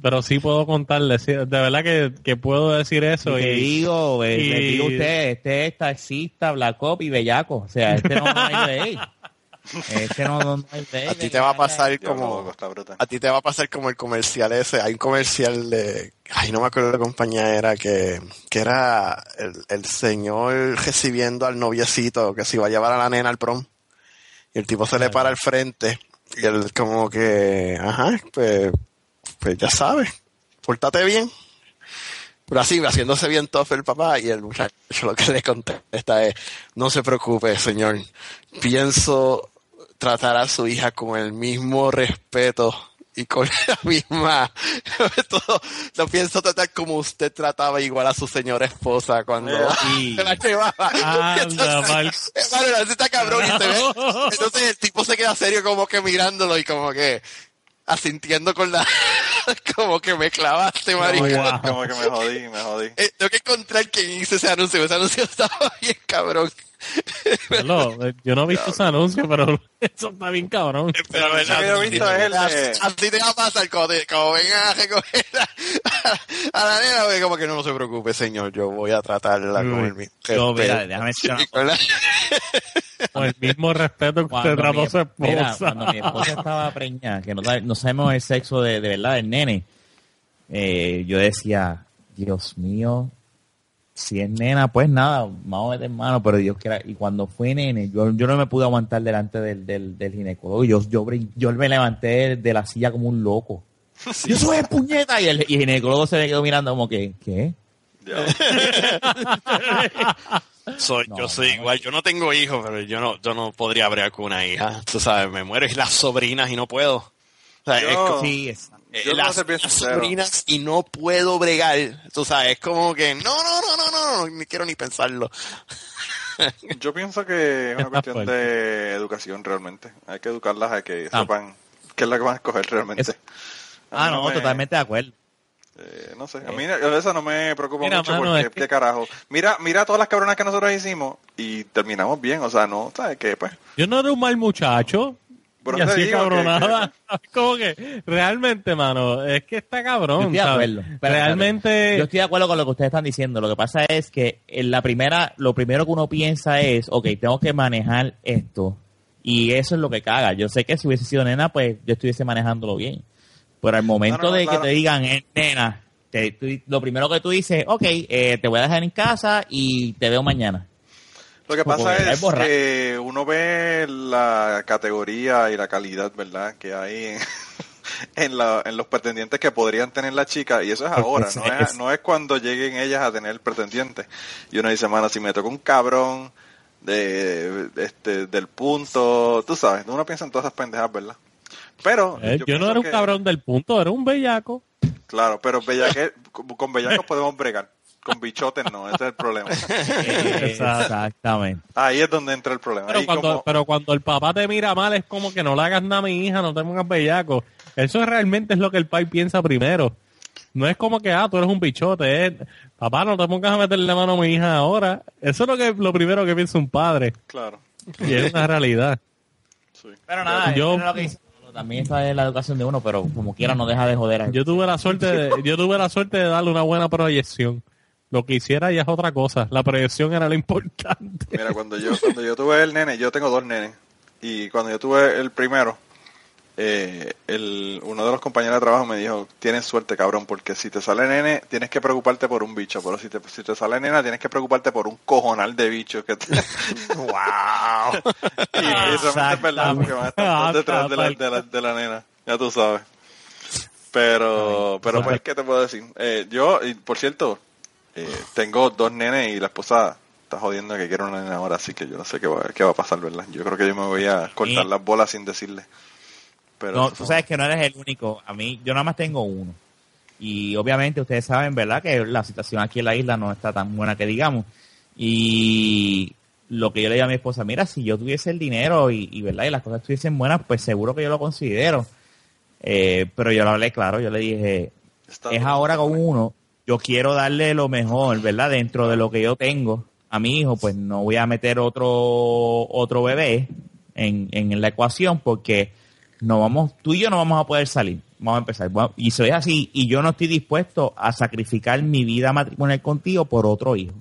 Pero sí puedo contarle, sí, de verdad que, que puedo decir eso. que y, digo, y- le digo a usted, este es taxista, black op y bellaco. O sea, este no, hay de él. Este no, no, hay de él. A ti te va a pasar como... loco, está brutal. A ti te va a pasar como el comercial ese. Hay un comercial de. Ay, no me acuerdo de la compañía era que, que era el, el señor recibiendo al noviecito que se iba a llevar a la nena al prom. Y el tipo se le para al frente. Y él, como que, ajá, pues, pues ya sabes, pórtate bien. Pero así, haciéndose bien tough el papá. Y el muchacho lo que le contesta es: No se preocupe, señor. Pienso tratar a su hija con el mismo respeto y con la misma todo, lo pienso tratar como usted trataba igual a su señora esposa cuando Sí. se la llevaba Anda, mal. está cabrón y se ve entonces el tipo se queda serio como que mirándolo y como que asintiendo con la como que me clavaste marica. Como que me jodí, me jodí. Eh, tengo que encontrar quién hizo ese anuncio. Ese anuncio estaba bien cabrón No, yo no he visto ese anuncio, pero eso está bien cabrón. Pero El que yo he visto es el de... Así te va a pasar cuando, te- cuando vengan a recoger a, a la nena, como que no, no se preocupe, señor, yo voy a tratarla con el mismo Yo, mira, respeto. déjame decir una Y con la- Con el mismo respeto que usted trató a su mira, esposa. cuando mi esposa estaba preñada, que no, sabe- no sabemos el sexo de, de verdad del nene, eh, yo decía, Dios mío, si es nena, pues nada, vamos a meter mano, pero Dios quiera. Y cuando fue nene, yo, yo no me pude aguantar delante del, del, del ginecólogo. Yo, yo, yo me levanté de la silla como un loco. Yo soy puñeta. Y el, y el ginecólogo se me quedó mirando como que, ¿qué? Soy, No, yo soy no, igual, yo no tengo hijos, pero yo no, yo no podría bregar con una hija. Tú sabes, me muero y las sobrinas y no puedo. O sea, Yo- es como- Sí, es, yo voy a las, sobrinas y no puedo bregar. Tú sabes, es como que no, no, no, no, no, no, ni quiero ni pensarlo. Yo pienso que es una cuestión de educación realmente. Hay que educarlas a que Ah. sepan qué es la que van a escoger realmente. Es- Ah, no, me- totalmente de acuerdo. eh, no sé, a mí eso no me preocupa Mira, mucho mano, porque, es que- qué carajo. Mira, mira todas las cabronas que nosotros hicimos y terminamos bien, o sea, no, ¿sabes qué? Pues, Yo no era un mal muchacho. Pero y así digo que- cabronada. Como que, realmente, mano, es que está Yo cabrón. estoy de acuerdo. Espérate, Realmente. Yo estoy de acuerdo con lo que ustedes están diciendo. Lo que pasa es que en la primera, lo primero que uno piensa es, ok, tengo que manejar esto. Y eso es lo que caga. Yo sé que si hubiese sido nena, pues yo estuviese manejándolo bien. Pero al momento No, no, de claro. que te digan, eh, nena, te- tú- lo primero que tú dices, ok, eh, te voy a dejar en casa y te veo mañana. Lo que pasa es que uno ve la categoría y la calidad, ¿verdad? Que hay en, en, la- en los pretendientes que podrían tener las chicas y eso es ahora, no es, es- no es cuando lleguen ellas a tener pretendientes. Y uno dice, mano, si me toca un cabrón de, de- este, del punto, tú sabes, uno piensa en todas esas pendejas, ¿verdad? Pero eh, yo, no era un que- cabrón del punto, era un bellaco. Claro, pero bellaque, con bellacos podemos bregar. Con bichotes no, ese es el problema. Eh, Exactamente. Ahí es donde entra el problema. Pero cuando, como- pero cuando el papá te mira mal, es como que no le hagas nada a mi hija, no te pongas bellaco. Eso realmente es lo que el pai piensa primero. No es como que, ah, tú eres un bichote, es, papá, no te pongas a meterle mano a mi hija ahora. Eso es lo que lo primero que piensa un padre. Claro. Y es una realidad. sí. Pero nada, Yo- es lo que también está en la educación de uno, pero como quiera no deja de joder a Yo tuve la suerte de, yo tuve la suerte de darle una buena proyección. Lo que hiciera ya es otra cosa. La proyección era lo importante. Mira, cuando yo, cuando yo tuve el nene, yo tengo dos nenes. Y cuando yo tuve el primero, eh, el, uno de los compañeros de trabajo me dijo, tienes suerte cabrón, porque si te sale nene tienes que preocuparte por un bicho, pero si te, si te sale nena tienes que preocuparte por un cojonal de bichos que te... ¡Wow! y eso es verdad, porque van a estar detrás de la, de, la, de la nena, ya tú sabes. Pero, pero pues, ¿qué te puedo decir? Eh, yo, y por cierto, eh, tengo dos nenes y la esposa está jodiendo que quiero una nena ahora, así que yo no sé qué va, qué va a pasar, ¿verdad? Yo creo que yo me voy a cortar las bolas sin decirle. Pero no, tú sabes que no eres el único. A mí, yo nada más tengo uno. Y obviamente ustedes saben, ¿verdad? Que la situación aquí en la isla no está tan buena que digamos. Y lo que yo le digo a mi esposa, mira, si yo tuviese el dinero y, ¿verdad? Y las cosas estuviesen buenas, pues seguro que yo lo considero. Eh, pero yo lo hablé claro, yo le dije, es ahora con uno, yo quiero darle lo mejor, ¿verdad? Dentro de lo que yo tengo a mi hijo, pues no voy a meter otro, otro bebé en, en la ecuación porque no vamos, tú y yo no vamos a poder salir. Vamos a empezar. Y soy así, y yo no estoy dispuesto a sacrificar mi vida matrimonial contigo por otro hijo.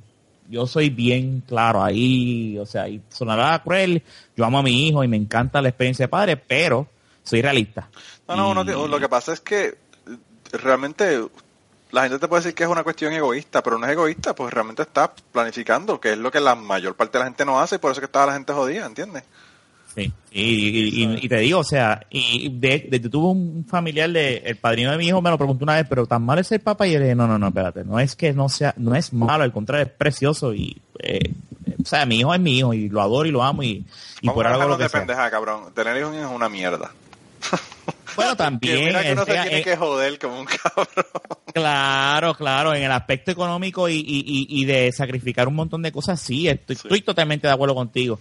Yo soy bien claro ahí, o sea, y sonará cruel, yo amo a mi hijo y me encanta la experiencia de padre, pero soy realista. No, no, lo que pasa es que realmente la gente te puede decir que es una cuestión egoísta, pero no es egoísta, pues realmente está planificando, que es lo que la mayor parte de la gente no hace y por eso que estaba la gente jodida, ¿entiendes? Sí, y, te digo, o sea, y de, de, tuve un familiar de, el padrino de mi hijo me lo preguntó una vez, pero tan malo es el papá y yo le dije, no, no, no, espérate, no es que no sea, no es malo, al contrario, es precioso y, eh, o sea, mi hijo es mi hijo y lo adoro y lo amo y, y por algo lo que de pendeja, cabrón, tener hijos es una mierda. Bueno, también. mira que uno se tiene que joder como un cabrón. Claro, claro, en el aspecto económico y, y, y, de sacrificar un montón de cosas, sí, estoy, estoy totalmente de acuerdo contigo.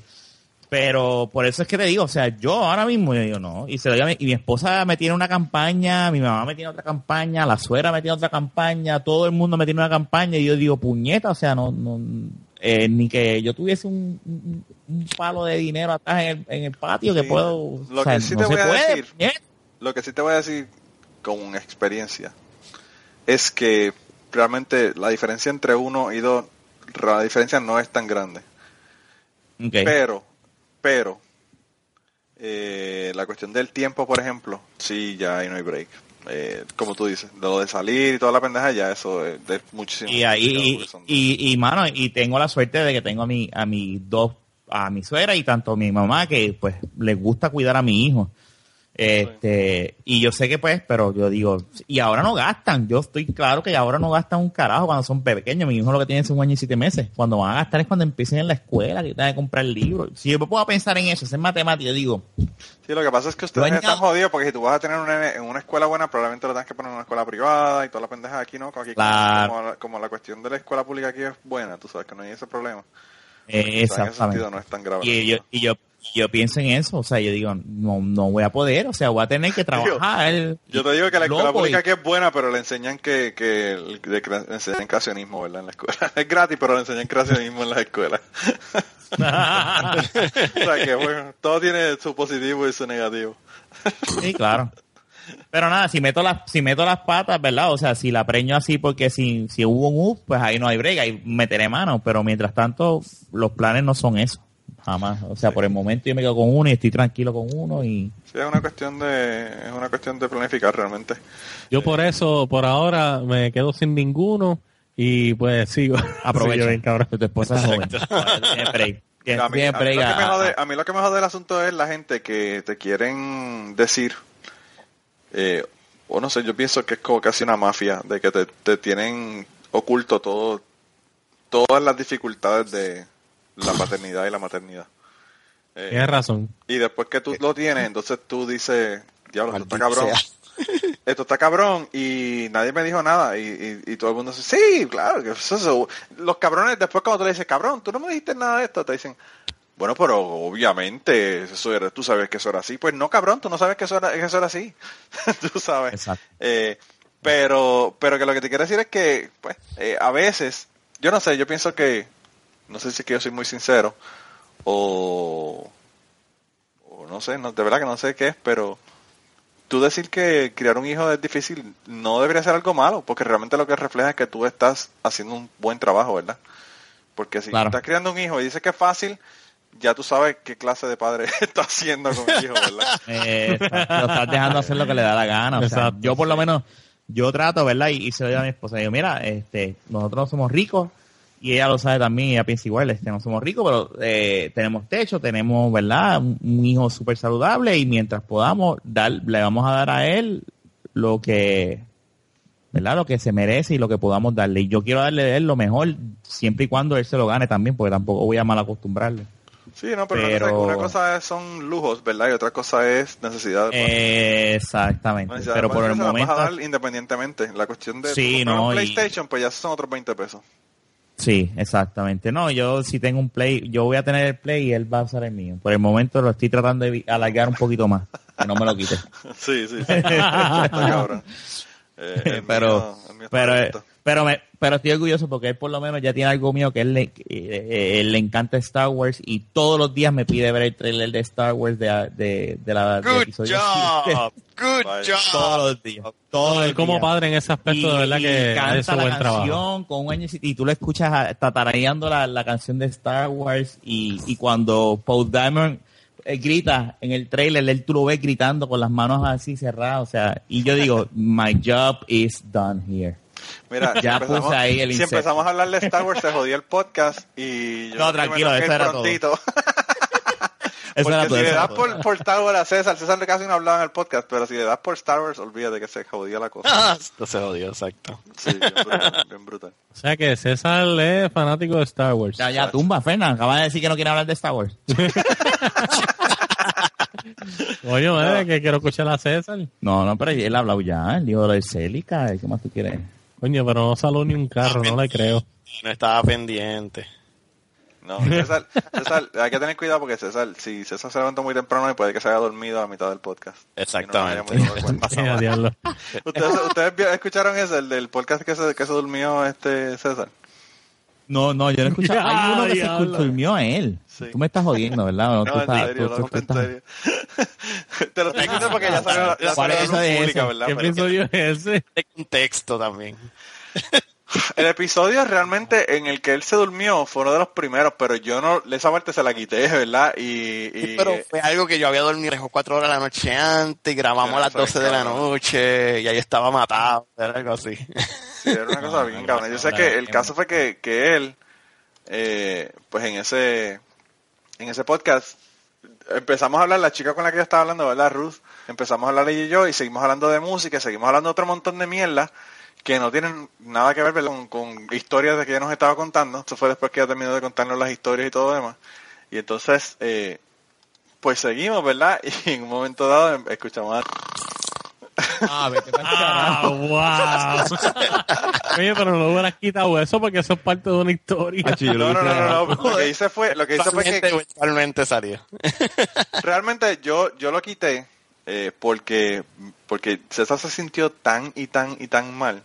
Pero por eso es que te digo, o sea, yo ahora mismo yo digo, no, y se lo digo y mi esposa me tiene una campaña, mi mamá me tiene otra campaña, la suegra me tiene otra campaña, todo el mundo me tiene una campaña y yo digo, puñeta, o sea, no, no, eh, ni que yo tuviese un, un, palo de dinero atrás en el, en el patio que puedo, lo que sí te voy a decir, lo que sí te voy a decir con experiencia es que realmente la diferencia entre uno y dos, la diferencia no es tan grande. Pero pero eh, la cuestión del tiempo, por ejemplo, sí, ya ahí no hay break. Eh, como tú dices, lo de salir y toda la pendeja, ya eso es, muchísimo. Y ahí, y, y, mano, y tengo la suerte de que tengo a mi, a mis dos, a mi suegra y tanto a mi mamá que pues les gusta cuidar a mi hijo. Este, y yo sé que pues, pero yo digo, y ahora no gastan, yo estoy claro que ahora no gastan un carajo cuando son pequeños, mi hijo lo que tiene es un año y siete meses, cuando van a gastar es cuando empiecen en la escuela, que tengan que comprar libros. Si yo puedo pensar en eso, hacer matemáticas, yo digo. Sí, lo que pasa es que ustedes están jodidos porque si tú vas a tener una, en una escuela buena, probablemente lo tengas que poner en una escuela privada y todas las pendejas aquí, ¿no? Aquí, como, la, cuestión de la escuela pública aquí es buena, tú sabes que no hay ese problema. exactamente. no es tan grave. Y yo, y yo yo pienso en eso, o sea, yo digo, no, no voy a poder, o sea, voy a tener que trabajar. Yo, te digo que la escuela pública aquí es buena, pero le enseñan que, que le, enseñan creacionismo, ¿verdad? En la escuela. Es gratis, pero le enseñan creacionismo en la escuela. o sea que, bueno, todo tiene su positivo y su negativo. sí, claro. Pero nada, si meto las, si meto las patas, ¿verdad? O sea, si la preño así porque si, si hubo un up, pues ahí no hay brega, ahí meteré mano, pero mientras tanto, los planes no son eso jamás. O sea, por el momento yo me quedo con uno y estoy tranquilo con uno y... Sí, es una cuestión de, es una cuestión de planificar realmente. Yo por eso, por ahora, me quedo sin ninguno y pues sigo. Aprovecho. bien, cabrón. Tu esposa es joven. a, mí, a, mí lo que me jode el asunto es la gente que te quieren decir, eh, o no sé, yo pienso que es como casi una mafia, de que te, te tienen oculto todo, todas las dificultades de, la paternidad y la maternidad. Eh, Tienes razón. Y después que tú lo tienes, entonces tú dices, diablo, esto está cabrón. Esto está cabrón y nadie me dijo nada y, y, todo el mundo dice, sí, claro, que eso, Los cabrones, después cuando tú le dices, cabrón, tú no me dijiste nada de esto, te dicen, bueno, pero obviamente eso era, tú sabes que eso era así. Pues no, cabrón, tú no sabes que eso era, que eso era así. tú sabes. Exacto. Eh, pero, pero que lo que te quiero decir es que, pues, eh, a veces, yo no sé, yo pienso que no sé si es que yo soy muy sincero o, o no sé, no, de verdad que no sé qué es, pero tú decir que criar un hijo es difícil no debería ser algo malo, porque realmente lo que refleja es que tú estás haciendo un buen trabajo, ¿verdad? Porque si estás criando un hijo y dices que es fácil, ya tú sabes qué clase de padre está haciendo con el hijo, ¿verdad? Eh, está- lo estás dejando hacer lo que le da la gana. O sea, yo por lo menos, yo trato, ¿verdad? Y, y se lo digo a mi esposa. Digo, mira, este, nosotros no somos ricos. Y ella lo sabe también, ella piensa igual, este, no somos ricos, pero eh, tenemos techo, tenemos, ¿verdad? Un, un hijo súper saludable y mientras podamos, dar, le vamos a dar a él lo que, ¿verdad? Lo que se merece y lo que podamos darle. Y yo quiero darle de él lo mejor, siempre y cuando él se lo gane también, porque tampoco voy a mal acostumbrarle. Sí, no, pero, una Pero- cosa- una cosa es- son lujos, ¿verdad? Y otra cosa es necesidad. Eh, exactamente. Necesidad Pero de por el vas a momento, dar independientemente. La cuestión de Sí, no, un y- PlayStation, pues ya son otros 20 pesos. Sí, exactamente. No, yo si tengo un play, yo voy a tener el play y él va a usar el mío. Por el momento lo estoy tratando de alargar un poquito más, que no me lo quite. Sí, sí, sí. Está cabrón. Eh, el pero, mío- el mío está pero. Pero me, pero estoy orgulloso porque él por lo menos ya tiene algo mío que él le, eh, él le encanta Star Wars y todos los días me pide ver el trailer de Star Wars de, de, de la Good episodio job. Good job. todos los días. Todos Él los como padre en ese aspecto, de verdad y que canta hace la buen trabajo. canción con un año y tú lo escuchas tatarareando la, la canción de Star Wars y, y cuando Paul Diamond eh, grita en el trailer, él tú lo ves gritando con las manos así cerradas, o sea, y yo digo, my job is done here. Mira, Ya si empezamos, puse ahí el si empezamos a hablar de Star Wars, se jodía el podcast y yo No, tranquilo, eso era todo. prontito. Eso Porque era si todo, le das todo. por, por Star Wars a César, César casi no hablaba en el podcast, pero si le das por Star Wars, olvídate que se jodía la cosa. Ah, Esto se jodió, exacto. Sí, bien brutal. Bien brutal. O sea que César es fanático de Star Wars. Ya, ya, tumba, Fernan, acaba de decir que no quiere hablar de Star Wars. Oye, madre, que quiero escuchar a César. No, no, pero él ha hablado ya, dijo lo de Celica, ¿qué más tú quieres? Coño, pero no salió ni un carro, no le creo. No estaba pendiente. No, César, César, hay que tener cuidado porque César, si César se levantó muy temprano y puede que se haya dormido a mitad del podcast. Exactamente. No. ¿Ustedes, ustedes escucharon ese, el del podcast que se, que se durmió este César? No, no, yo no he escuchado. Hay uno que se Diablo. durmió a él. Sí. Tú me estás jodiendo, ¿verdad? No, tú No, en estás- serio, tú- no, tú- tú en estás- serio. Te lo estoy diciendo porque ya salió, ya ¿Cuál salió es la luz de pública, ese? ¿verdad? ¿Qué Pero- episodio es ese? De contexto también. El episodio realmente en el que él se durmió fue uno de los primeros, pero yo no, esa parte se la quité, ¿verdad? Y, y- Pero fue algo que yo había dormido tres o cuatro horas la noche antes, y grabamos Sí, a las eso es 12 de la cabrón. noche, y ahí estaba matado, era algo así. sí, era una cosa bien no, cabrona. Yo sé que el caso fue que, que él, eh, pues en ese, en ese podcast, empezamos a hablar, la chica con la que yo estaba hablando, ¿verdad? Ruth, empezamos a hablar ella y yo, y seguimos hablando de música, seguimos hablando de otro montón de mierda que no tienen nada que ver con, con historias de que ella nos estaba contando. Esto fue después que ella terminó de contarnos las historias y todo lo demás. Y entonces, eh, pues seguimos, ¿verdad? Y en un momento dado em- escuchamos a... Ah, vete Ah, wow. Oye, pero no hubieras quitado eso porque eso es parte de una historia. No, no, no, no, no. Lo que hice fue, lo que hice fue Eventualmente, que eventualmente salió. realmente yo, yo lo quité eh, porque, porque César se sintió tan y tan y tan mal.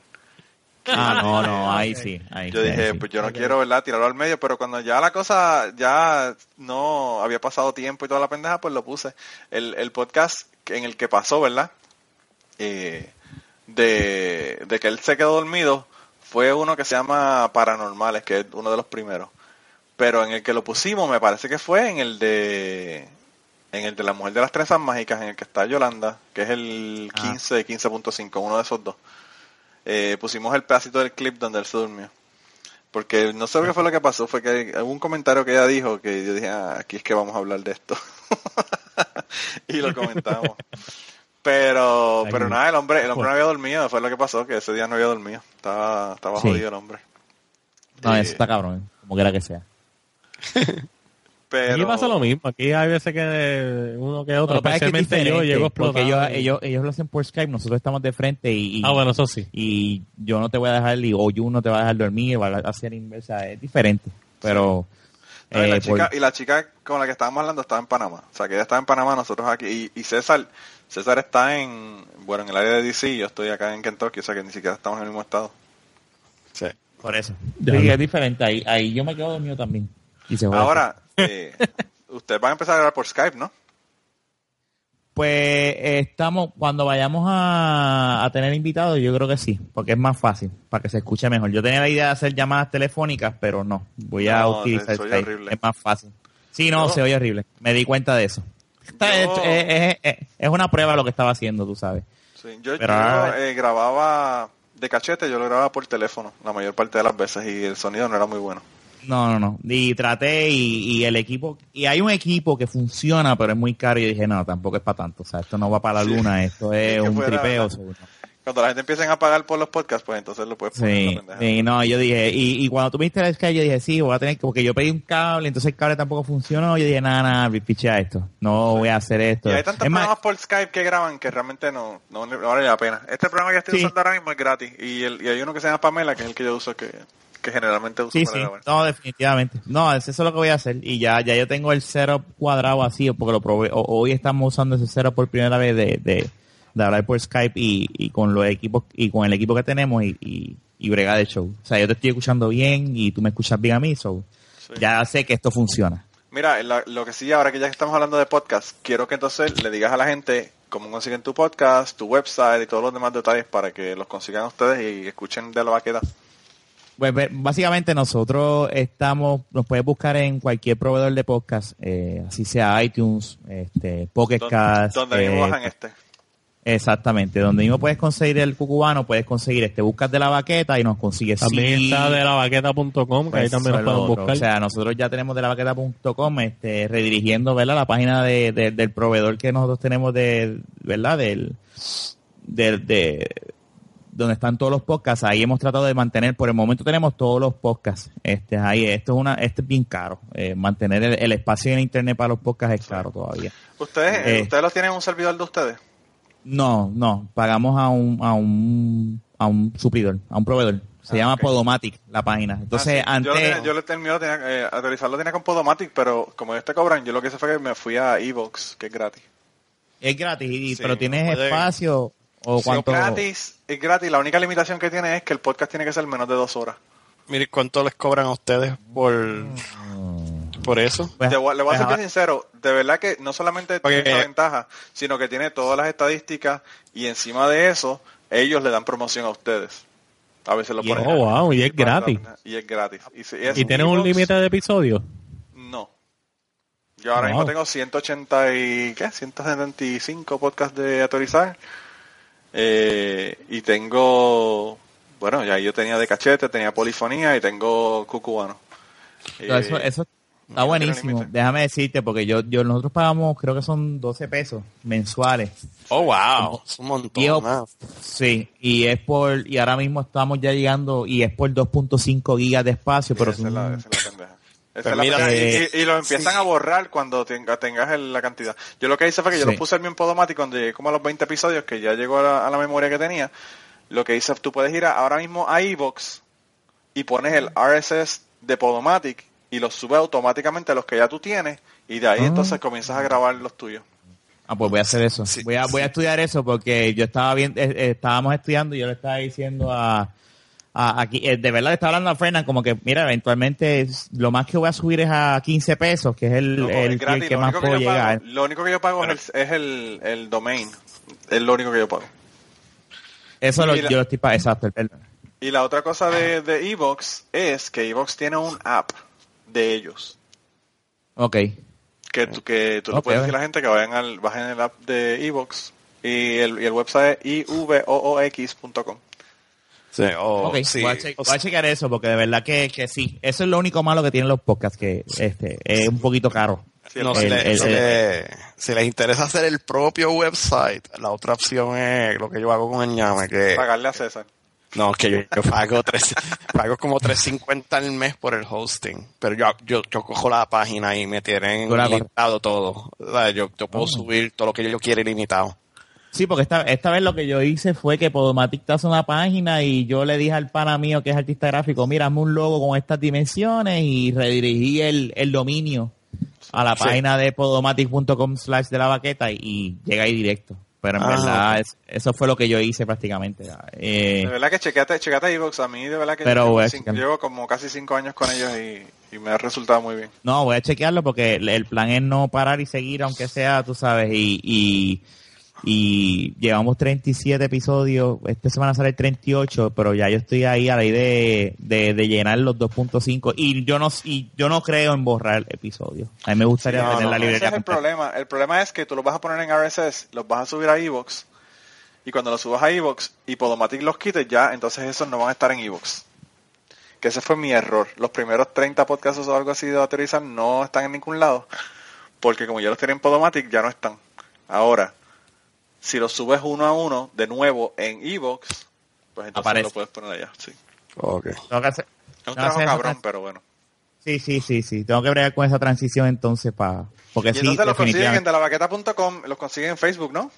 Ah, no, no, ahí sí. Ahí Yo dije, ahí sí. pues yo no quiero, ¿verdad? Tirarlo al medio, pero cuando ya la cosa ya no había pasado tiempo y toda la pendeja, pues lo puse. El, el podcast en el que pasó, ¿verdad? Eh, de, de que él se quedó dormido fue uno que se llama Paranormales, que es uno de los primeros. Pero en el que lo pusimos, me parece que fue en el de en el de la mujer de las trenzas mágicas, en el que está Yolanda, que es el Ah. 15, 15.5, uno de esos dos. Eh, pusimos el pedacito del clip donde él se durmió. Porque no sé qué fue lo que pasó, fue que un comentario que ella dijo que yo dije, ah, aquí es que vamos a hablar de esto. y lo comentamos. Pero, pero nada, el hombre, el hombre no había dormido, fue lo que pasó, que ese día no había dormido. Estaba, estaba Sí. jodido el hombre. No, Eh, eso está cabrón, como quiera que sea. pero, Aquí pasa lo mismo. Aquí hay veces que uno que otro, es que es especialmente yo, llego porque ellos, ellos, ellos lo hacen por Skype, nosotros estamos de frente y, y- Ah, bueno, eso sí. y yo no te voy a dejar, y- o yo no te va a dejar dormir, o a hacer inversa, es diferente. Pero, No, y, la eh, por- chica, y la chica con la que estábamos hablando estaba en Panamá. O sea, que ella estaba en Panamá, nosotros aquí. Y, y César, César está en, bueno, en el área de DC, yo estoy acá en Kentucky, o sea que ni siquiera estamos en el mismo estado. Sí. por eso. Sí, es diferente, ahí, ahí yo me quedo dormido también. Y se. Ahora, eh, ustedes van a empezar a grabar por Skype, ¿no? Pues eh, estamos, cuando vayamos a, a tener invitados, yo creo que sí, porque es más fácil, para que se escuche mejor. Yo tenía la idea de hacer llamadas telefónicas, pero no, voy a No, utilizar Skype, es más fácil. Sí, no, Yo- se oye horrible. Me di cuenta de eso. Esta es, Yo- es- es- es- es una prueba lo que estaba haciendo, tú sabes. Sí, yo, Pero yo, ahora- eh, grababa de cachete, yo lo grababa por teléfono la mayor parte de las veces y el sonido no era muy bueno. No, no, no. Y traté y, y el equipo, y hay un equipo que funciona, pero es muy caro. Y dije, no, tampoco es para tanto. O sea, esto no va para la Sí. luna, esto Es es que un tripeo. seguro. Cuando la gente empiece a pagar por los podcasts, pues entonces lo puedes poner. Sí, sí, no, yo dije, y, y cuando tú me diste el Skype, yo dije, sí, voy a tener que, porque yo pedí un cable, entonces el cable tampoco funcionó, yo dije, nada, nada, pichea esto, no voy a hacer esto. Y hay tantos Es más, programas por Skype que graban que realmente no, no, no vale la pena. Este programa que estoy Sí. usando ahora mismo es gratis. Y, el, y hay uno que se llama Pamela, que es el que yo uso, que, que generalmente uso Sí, para sí, grabar. no, definitivamente. No, eso es lo que voy a hacer. Y ya, ya yo tengo el setup cuadrado así, porque lo probé. o- hoy estamos usando ese setup por primera vez de, de, de hablar por Skype y, y con los equipos, y con el equipo que tenemos y, y, y bregar el show. O sea, yo te estoy escuchando bien y tú me escuchas bien a mí, so Sí. ya sé que esto funciona. Mira, la- lo que sí, ahora que ya estamos hablando de podcast, quiero que entonces le digas a la gente cómo consiguen tu podcast, tu website y todos los demás detalles para que los consigan ustedes y escuchen de la vaqueta. Pues ve- básicamente nosotros estamos, nos puedes buscar en cualquier proveedor de podcast, eh, así sea iTunes, este, Pocket Donde, Cast, donde mismo eh, bajan este. Exactamente, donde mismo puedes conseguir el cucubano, puedes conseguir este, buscas de la baqueta y nos consigues También sí, está de la vaqueta.com, que ahí pues, también nos pueden buscar. O sea, nosotros ya tenemos de la vaqueta.com este, redirigiendo ¿verdad? la página de, de- del proveedor que nosotros tenemos de, ¿verdad? Del, del- de, donde están todos los podcasts. Ahí hemos tratado de mantener, por el momento tenemos todos los podcasts. Este, ahí, esto es una, este es bien caro. Eh, mantener el, el espacio en internet para los podcasts es caro todavía. ¿Ustedes, eh. ¿Ustedes los tienen en un servidor de ustedes? No, no, pagamos a un, a un, a un suplidor, a un proveedor. Se Ah, llama. Podomatic, la página. Entonces, Ah, sí. Yo, lo antes... tenía- yo lo terminé, tenía, eh, aterrizarlo tenía con Podomatic, pero como ellos te cobran, yo lo que hice fue que me fui a Evox, que es gratis. Es gratis, y- Sí, pero tienes puede- espacio o Si es gratis, es gratis. La única limitación que tiene es que el podcast tiene que ser menos de dos horas. Mire, ¿cuánto les cobran a ustedes por, por eso? Pues, le voy a ser bien sincero, de verdad que no solamente tiene esa ventaja, sino que tiene todas las estadísticas y encima de eso, ellos le dan promoción a ustedes. A veces lo Y- ponen. oh, wow, y es gratis. Y es gratis. Y, si es ¿Y tienes un límite de episodios? No. Yo ahora Wow. mismo tengo 180 y, ¿qué? 175 podcasts de autorizar. Eh, y tengo, bueno, ya yo tenía de cachete, tenía polifonía y tengo cucubano. Eso, Eh, eso está buenísimo. Déjame decirte, porque yo, yo nosotros pagamos, creo que son 12 pesos mensuales. Oh, wow. Es un montón. ¿no? Sí, y es por, y ahora mismo estamos ya llegando, y es por 2.5 gigas de espacio, pero es la, es la Pues mira, eh, y, y lo empiezan a borrar cuando tenga- tengas el- la cantidad. Yo lo que hice fue que yo Sí. lo puse en mi Podomatic cuando llegué como a los 20 episodios, que ya llegó a la, a la memoria que tenía. Lo que hice, tú puedes ir a- ahora mismo a iVoox y pones el RSS de Podomatic y los sube automáticamente a los que ya tú tienes y de ahí Ah. entonces comienzas a grabar los tuyos. Ah, pues voy a hacer eso. Sí, voy a, voy a estudiar eso porque yo estaba bien, eh, eh, estábamos estudiando y yo le estaba diciendo a, a- aquí, eh, de verdad le estaba hablando a Fernan como que, mira, eventualmente es- lo más que voy a subir es a 15 pesos, que es el, Loco, el es gratis. tier que Lo más único que, puedo yo llegar. pago, lo único que yo pago es, el, es el, el domain. Es lo único que yo pago. Eso lo, la- yo lo estoy pa- exacto. Y la otra cosa de, de Evox es que Evox tiene un app de ellos. ok. Que tú, que tú le Ok, puedes decir a la gente que vayan al, bajen el app de Evox y el, y el website es ivoox.com. Sí, oh, Ok, sí. voy, a che- O voy a checar eso porque de verdad que, que sí. Eso es lo único malo que tienen los podcasts, que este es un poquito caro. Sí, No, el- si, el- le- el- si les interesa hacer el propio website, la otra opción es lo que yo hago con el ñame, que pagarle a César. no, que yo, yo pago tres, pago como 350 al mes por el hosting, pero yo, yo, yo cojo la página y me tienen limitado todo. O sea, Yo, yo puedo subir todo lo que yo quiera ilimitado. Sí, porque esta, esta vez lo que yo hice fue que Podomatic te hace una página y yo le dije al pana mío que es artista gráfico, mira, hazme un logo con estas dimensiones y redirigí el, el dominio a la Sí. página de podomatic.com slash de la baqueta y, llega ahí directo. Pero en Ah, verdad es- eso fue lo que yo hice prácticamente. Eh, De verdad que chequeate, chequeate Evox. A mí de verdad que Pero cinco- checar. llevo como casi cinco años con ellos y, y me ha resultado muy bien. No, voy a chequearlo porque el, el plan es no parar y seguir, aunque sea, tú sabes, y, y, y llevamos 37 episodios, esta semana sale el 38, pero ya yo estoy ahí a la idea de, de, llenar los 2.5 y yo no y yo no creo en borrar episodios. A mí me gustaría tener no, la no, librería ese es el completa. problema. El problema es que tú los vas a poner en RSS, los vas a subir a Evox y cuando los subas a Evox y Podomatic los quites ya, entonces esos no van a estar en Evox. Que ese fue mi error. Los primeros 30 podcasts o algo así de Baterizar no están en ningún lado porque como ya los tienen en Podomatic ya no están. Ahora, si los subes uno a uno de nuevo en Evox, pues entonces Aparece. lo puedes poner allá. Sí. Ok. Tengo que hacer- Es un trabajo cabrón, pero bueno. Sí, sí, sí, sí. Tengo que bregar con esa transición entonces para... Porque Y sí, entonces los consiguen en delabaqueta.com, los consiguen en Facebook, ¿no?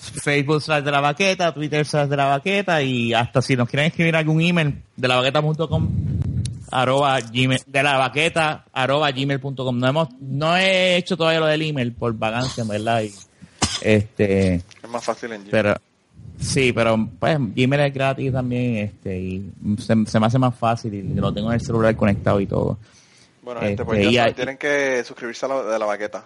Facebook slash de la baqueta, Twitter slash de la baqueta y hasta si nos quieren escribir algún email de la baqueta.com arroba gmail, de la baqueta arroba gmail.com. No hemos, no he hecho todavía lo del email por vagancia, en verdad. Y, este, Es más fácil en Gmail. pero sí, pero pues Gmail es gratis también, este, y se, se me hace más fácil y lo tengo en el celular conectado y todo. Bueno, gente, Este, pues ya y saben, tienen que suscribirse a la, de la baqueta.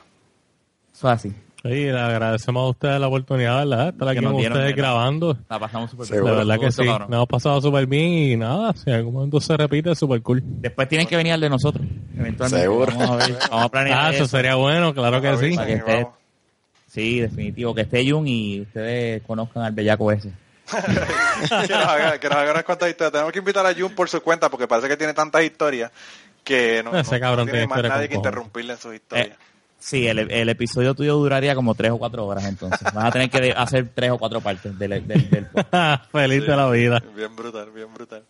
Eso es así. Sí, le agradecemos a ustedes la oportunidad, ¿verdad? Estar aquí Que nos con ustedes grabando. La pasamos súper De Seguro. verdad que sí. Nos hemos pasado súper bien y nada, si en algún momento se repite, súper cool. Después tienen que venir al de nosotros. Eventualmente. Seguro. Vamos a ver, vamos a planear Ah, eso eso. sería bueno, claro que sí. Para que ahí esté- vamos. Sí, definitivo. Que esté Jun y ustedes conozcan al bellaco ese. que, nos haga, que nos haga unas cuantas historias. Tenemos que invitar a Jun por su cuenta porque parece que tiene tantas historias que no, Ese no- cabrón no tiene más nadie que interrumpirle en sus historias. Eh, sí, el, el episodio tuyo duraría como tres o cuatro horas entonces. Vas a tener que hacer tres o cuatro partes del... del, del- Feliz Sí, de la vida. Bien brutal, bien brutal.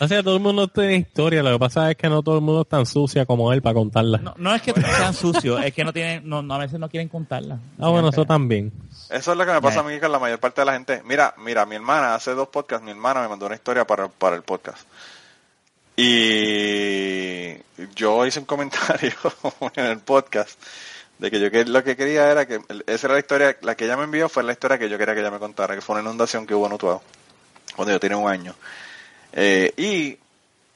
O sea, todo el mundo tiene historia, lo que pasa es que no todo el mundo es tan sucia como él para contarla. No, no es que sean sucios, es que no tienen, no, no, a veces no quieren contarla. ah, bueno, eso también. Eso es lo que me pasa Ya. a mí con la mayor parte de la gente. Mira, mira, mi hermana hace dos podcasts, mi hermana me mandó una historia para, para el podcast. Y yo hice un comentario en el podcast de que yo que lo que quería era que esa era la historia, la que ella me envió fue la historia que yo quería que ella me contara, que fue una inundación que hubo en Utuado, cuando yo tenía un año. Eh, y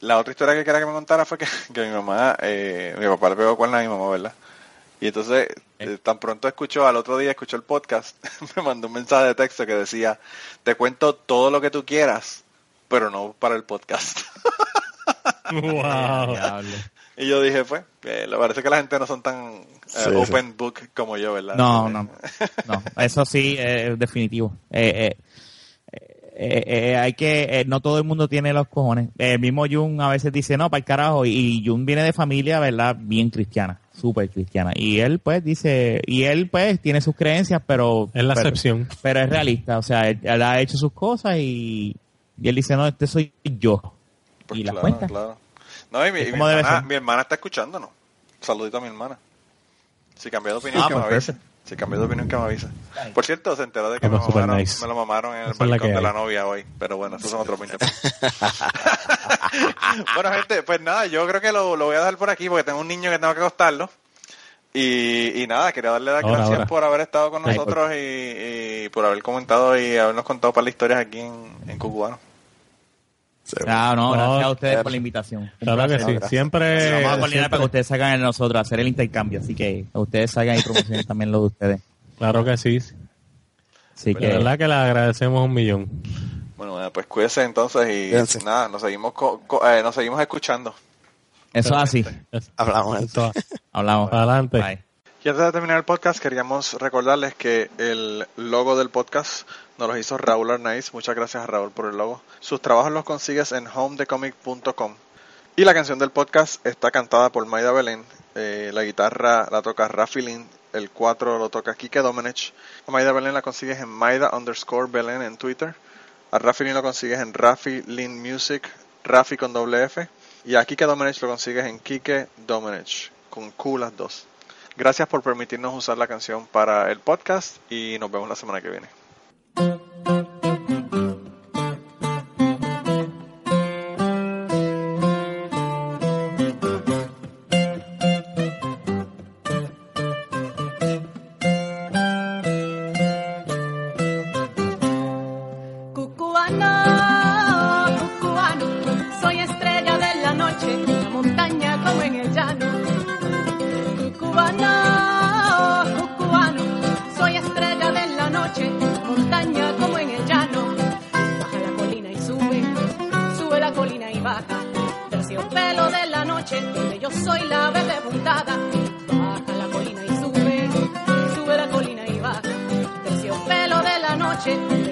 la otra historia que quería que me contara fue que, que mi mamá, eh, mi papá le pegó cuerno a mi mamá, ¿verdad? Y entonces, eh, tan pronto escuchó, al otro día escuchó el podcast, me mandó un mensaje de texto que decía, te cuento todo lo que tú quieras, pero no para el podcast. wow. Y yo dije, pues, que le parece que la gente no son tan eh, Sí, open book como yo, ¿verdad? No, no, no, eso sí es definitivo. Eh, eh, eh, hay que, eh, no todo el mundo tiene los cojones. El mismo Jun a veces dice, no, para el carajo, y, Jun viene de familia, ¿verdad? Bien cristiana, súper cristiana. Y él pues dice, y él pues tiene sus creencias, pero... Es la pero, excepción. Pero es realista, o sea, él, él ha hecho sus cosas y, y él dice, no, este soy yo. Pues y claro, cuenta. claro. No, y mi, y mi hermana, mi hermana está escuchándonos. Saludito a mi hermana. Si cambió de opinión, Ah, Si cambió de opinión, que me avise. Por cierto, se enteró de que Ah, me, pues, mamaron, nice. me lo mamaron en el Esa la balcón de la novia hoy. Pero bueno, esos son otros 20 pesos. bueno, gente, pues nada, yo creo que lo, lo voy a dar por aquí porque tengo un niño que tengo que acostarlo. Y, y nada, quería darle las Ahora, gracias ahora. por haber estado con Ay, nosotros y, y por haber comentado y habernos contado para las historias aquí en, en Cucubano. Ah, no, No, gracias a ustedes por la invitación. Claro que sí. Siempre. Vamos a coordinar siempre- para que ustedes salgan en nosotros, hacer el intercambio. Así que ustedes salgan y promocionen también lo de ustedes. Claro que sí. Así De que, verdad que le agradecemos un millón. Bueno, bueno, pues cuídense entonces y Cuídense. nada, nos seguimos co- co- eh, nos seguimos escuchando. eso es así. Hablamos. eso. Hablamos. Adelante. Bye. Y antes de terminar el podcast, queríamos recordarles que el logo del podcast nos lo hizo Raúl Arnaiz. Muchas gracias a Raúl por el logo. Sus trabajos los consigues en homedecomic.com. Y la canción del podcast está cantada por Maida Belén. Eh, la guitarra la toca Rafi Lin. El 4 lo toca Kike Domenech. A Maida Belén la consigues en Maida underscore Belén en Twitter. A Rafi Lin lo consigues en Rafi Lin Music, Rafi con doble F. Y a Kike Domenech lo consigues en Kike Domenech, con Q las dos. Gracias por permitirnos usar la canción para el podcast y nos vemos la semana que viene. Thank you.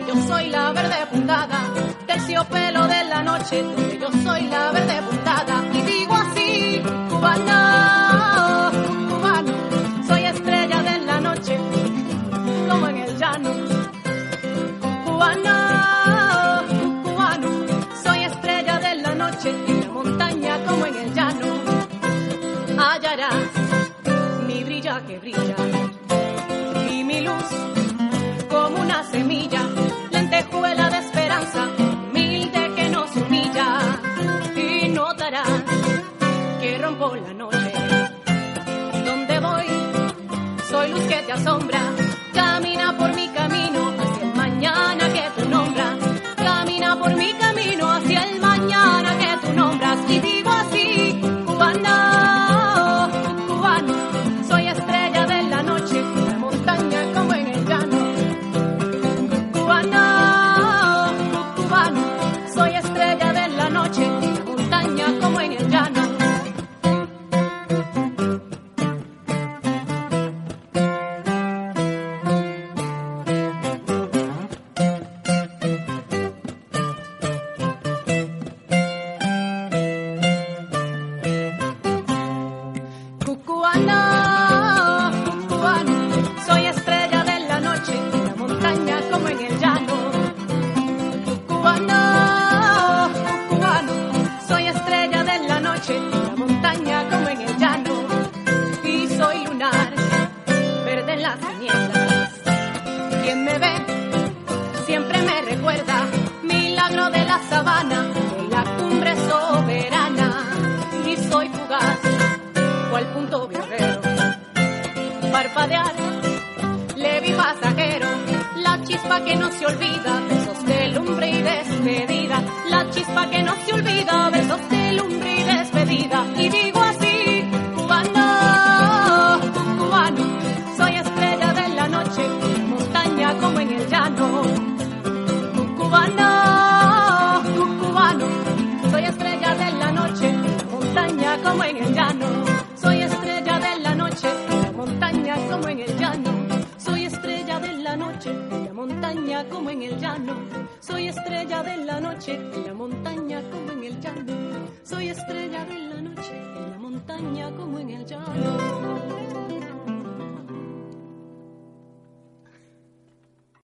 yo soy la verde puntada, terciopelo de la noche, yo soy la verde puntada, y digo así, cubana. sombra.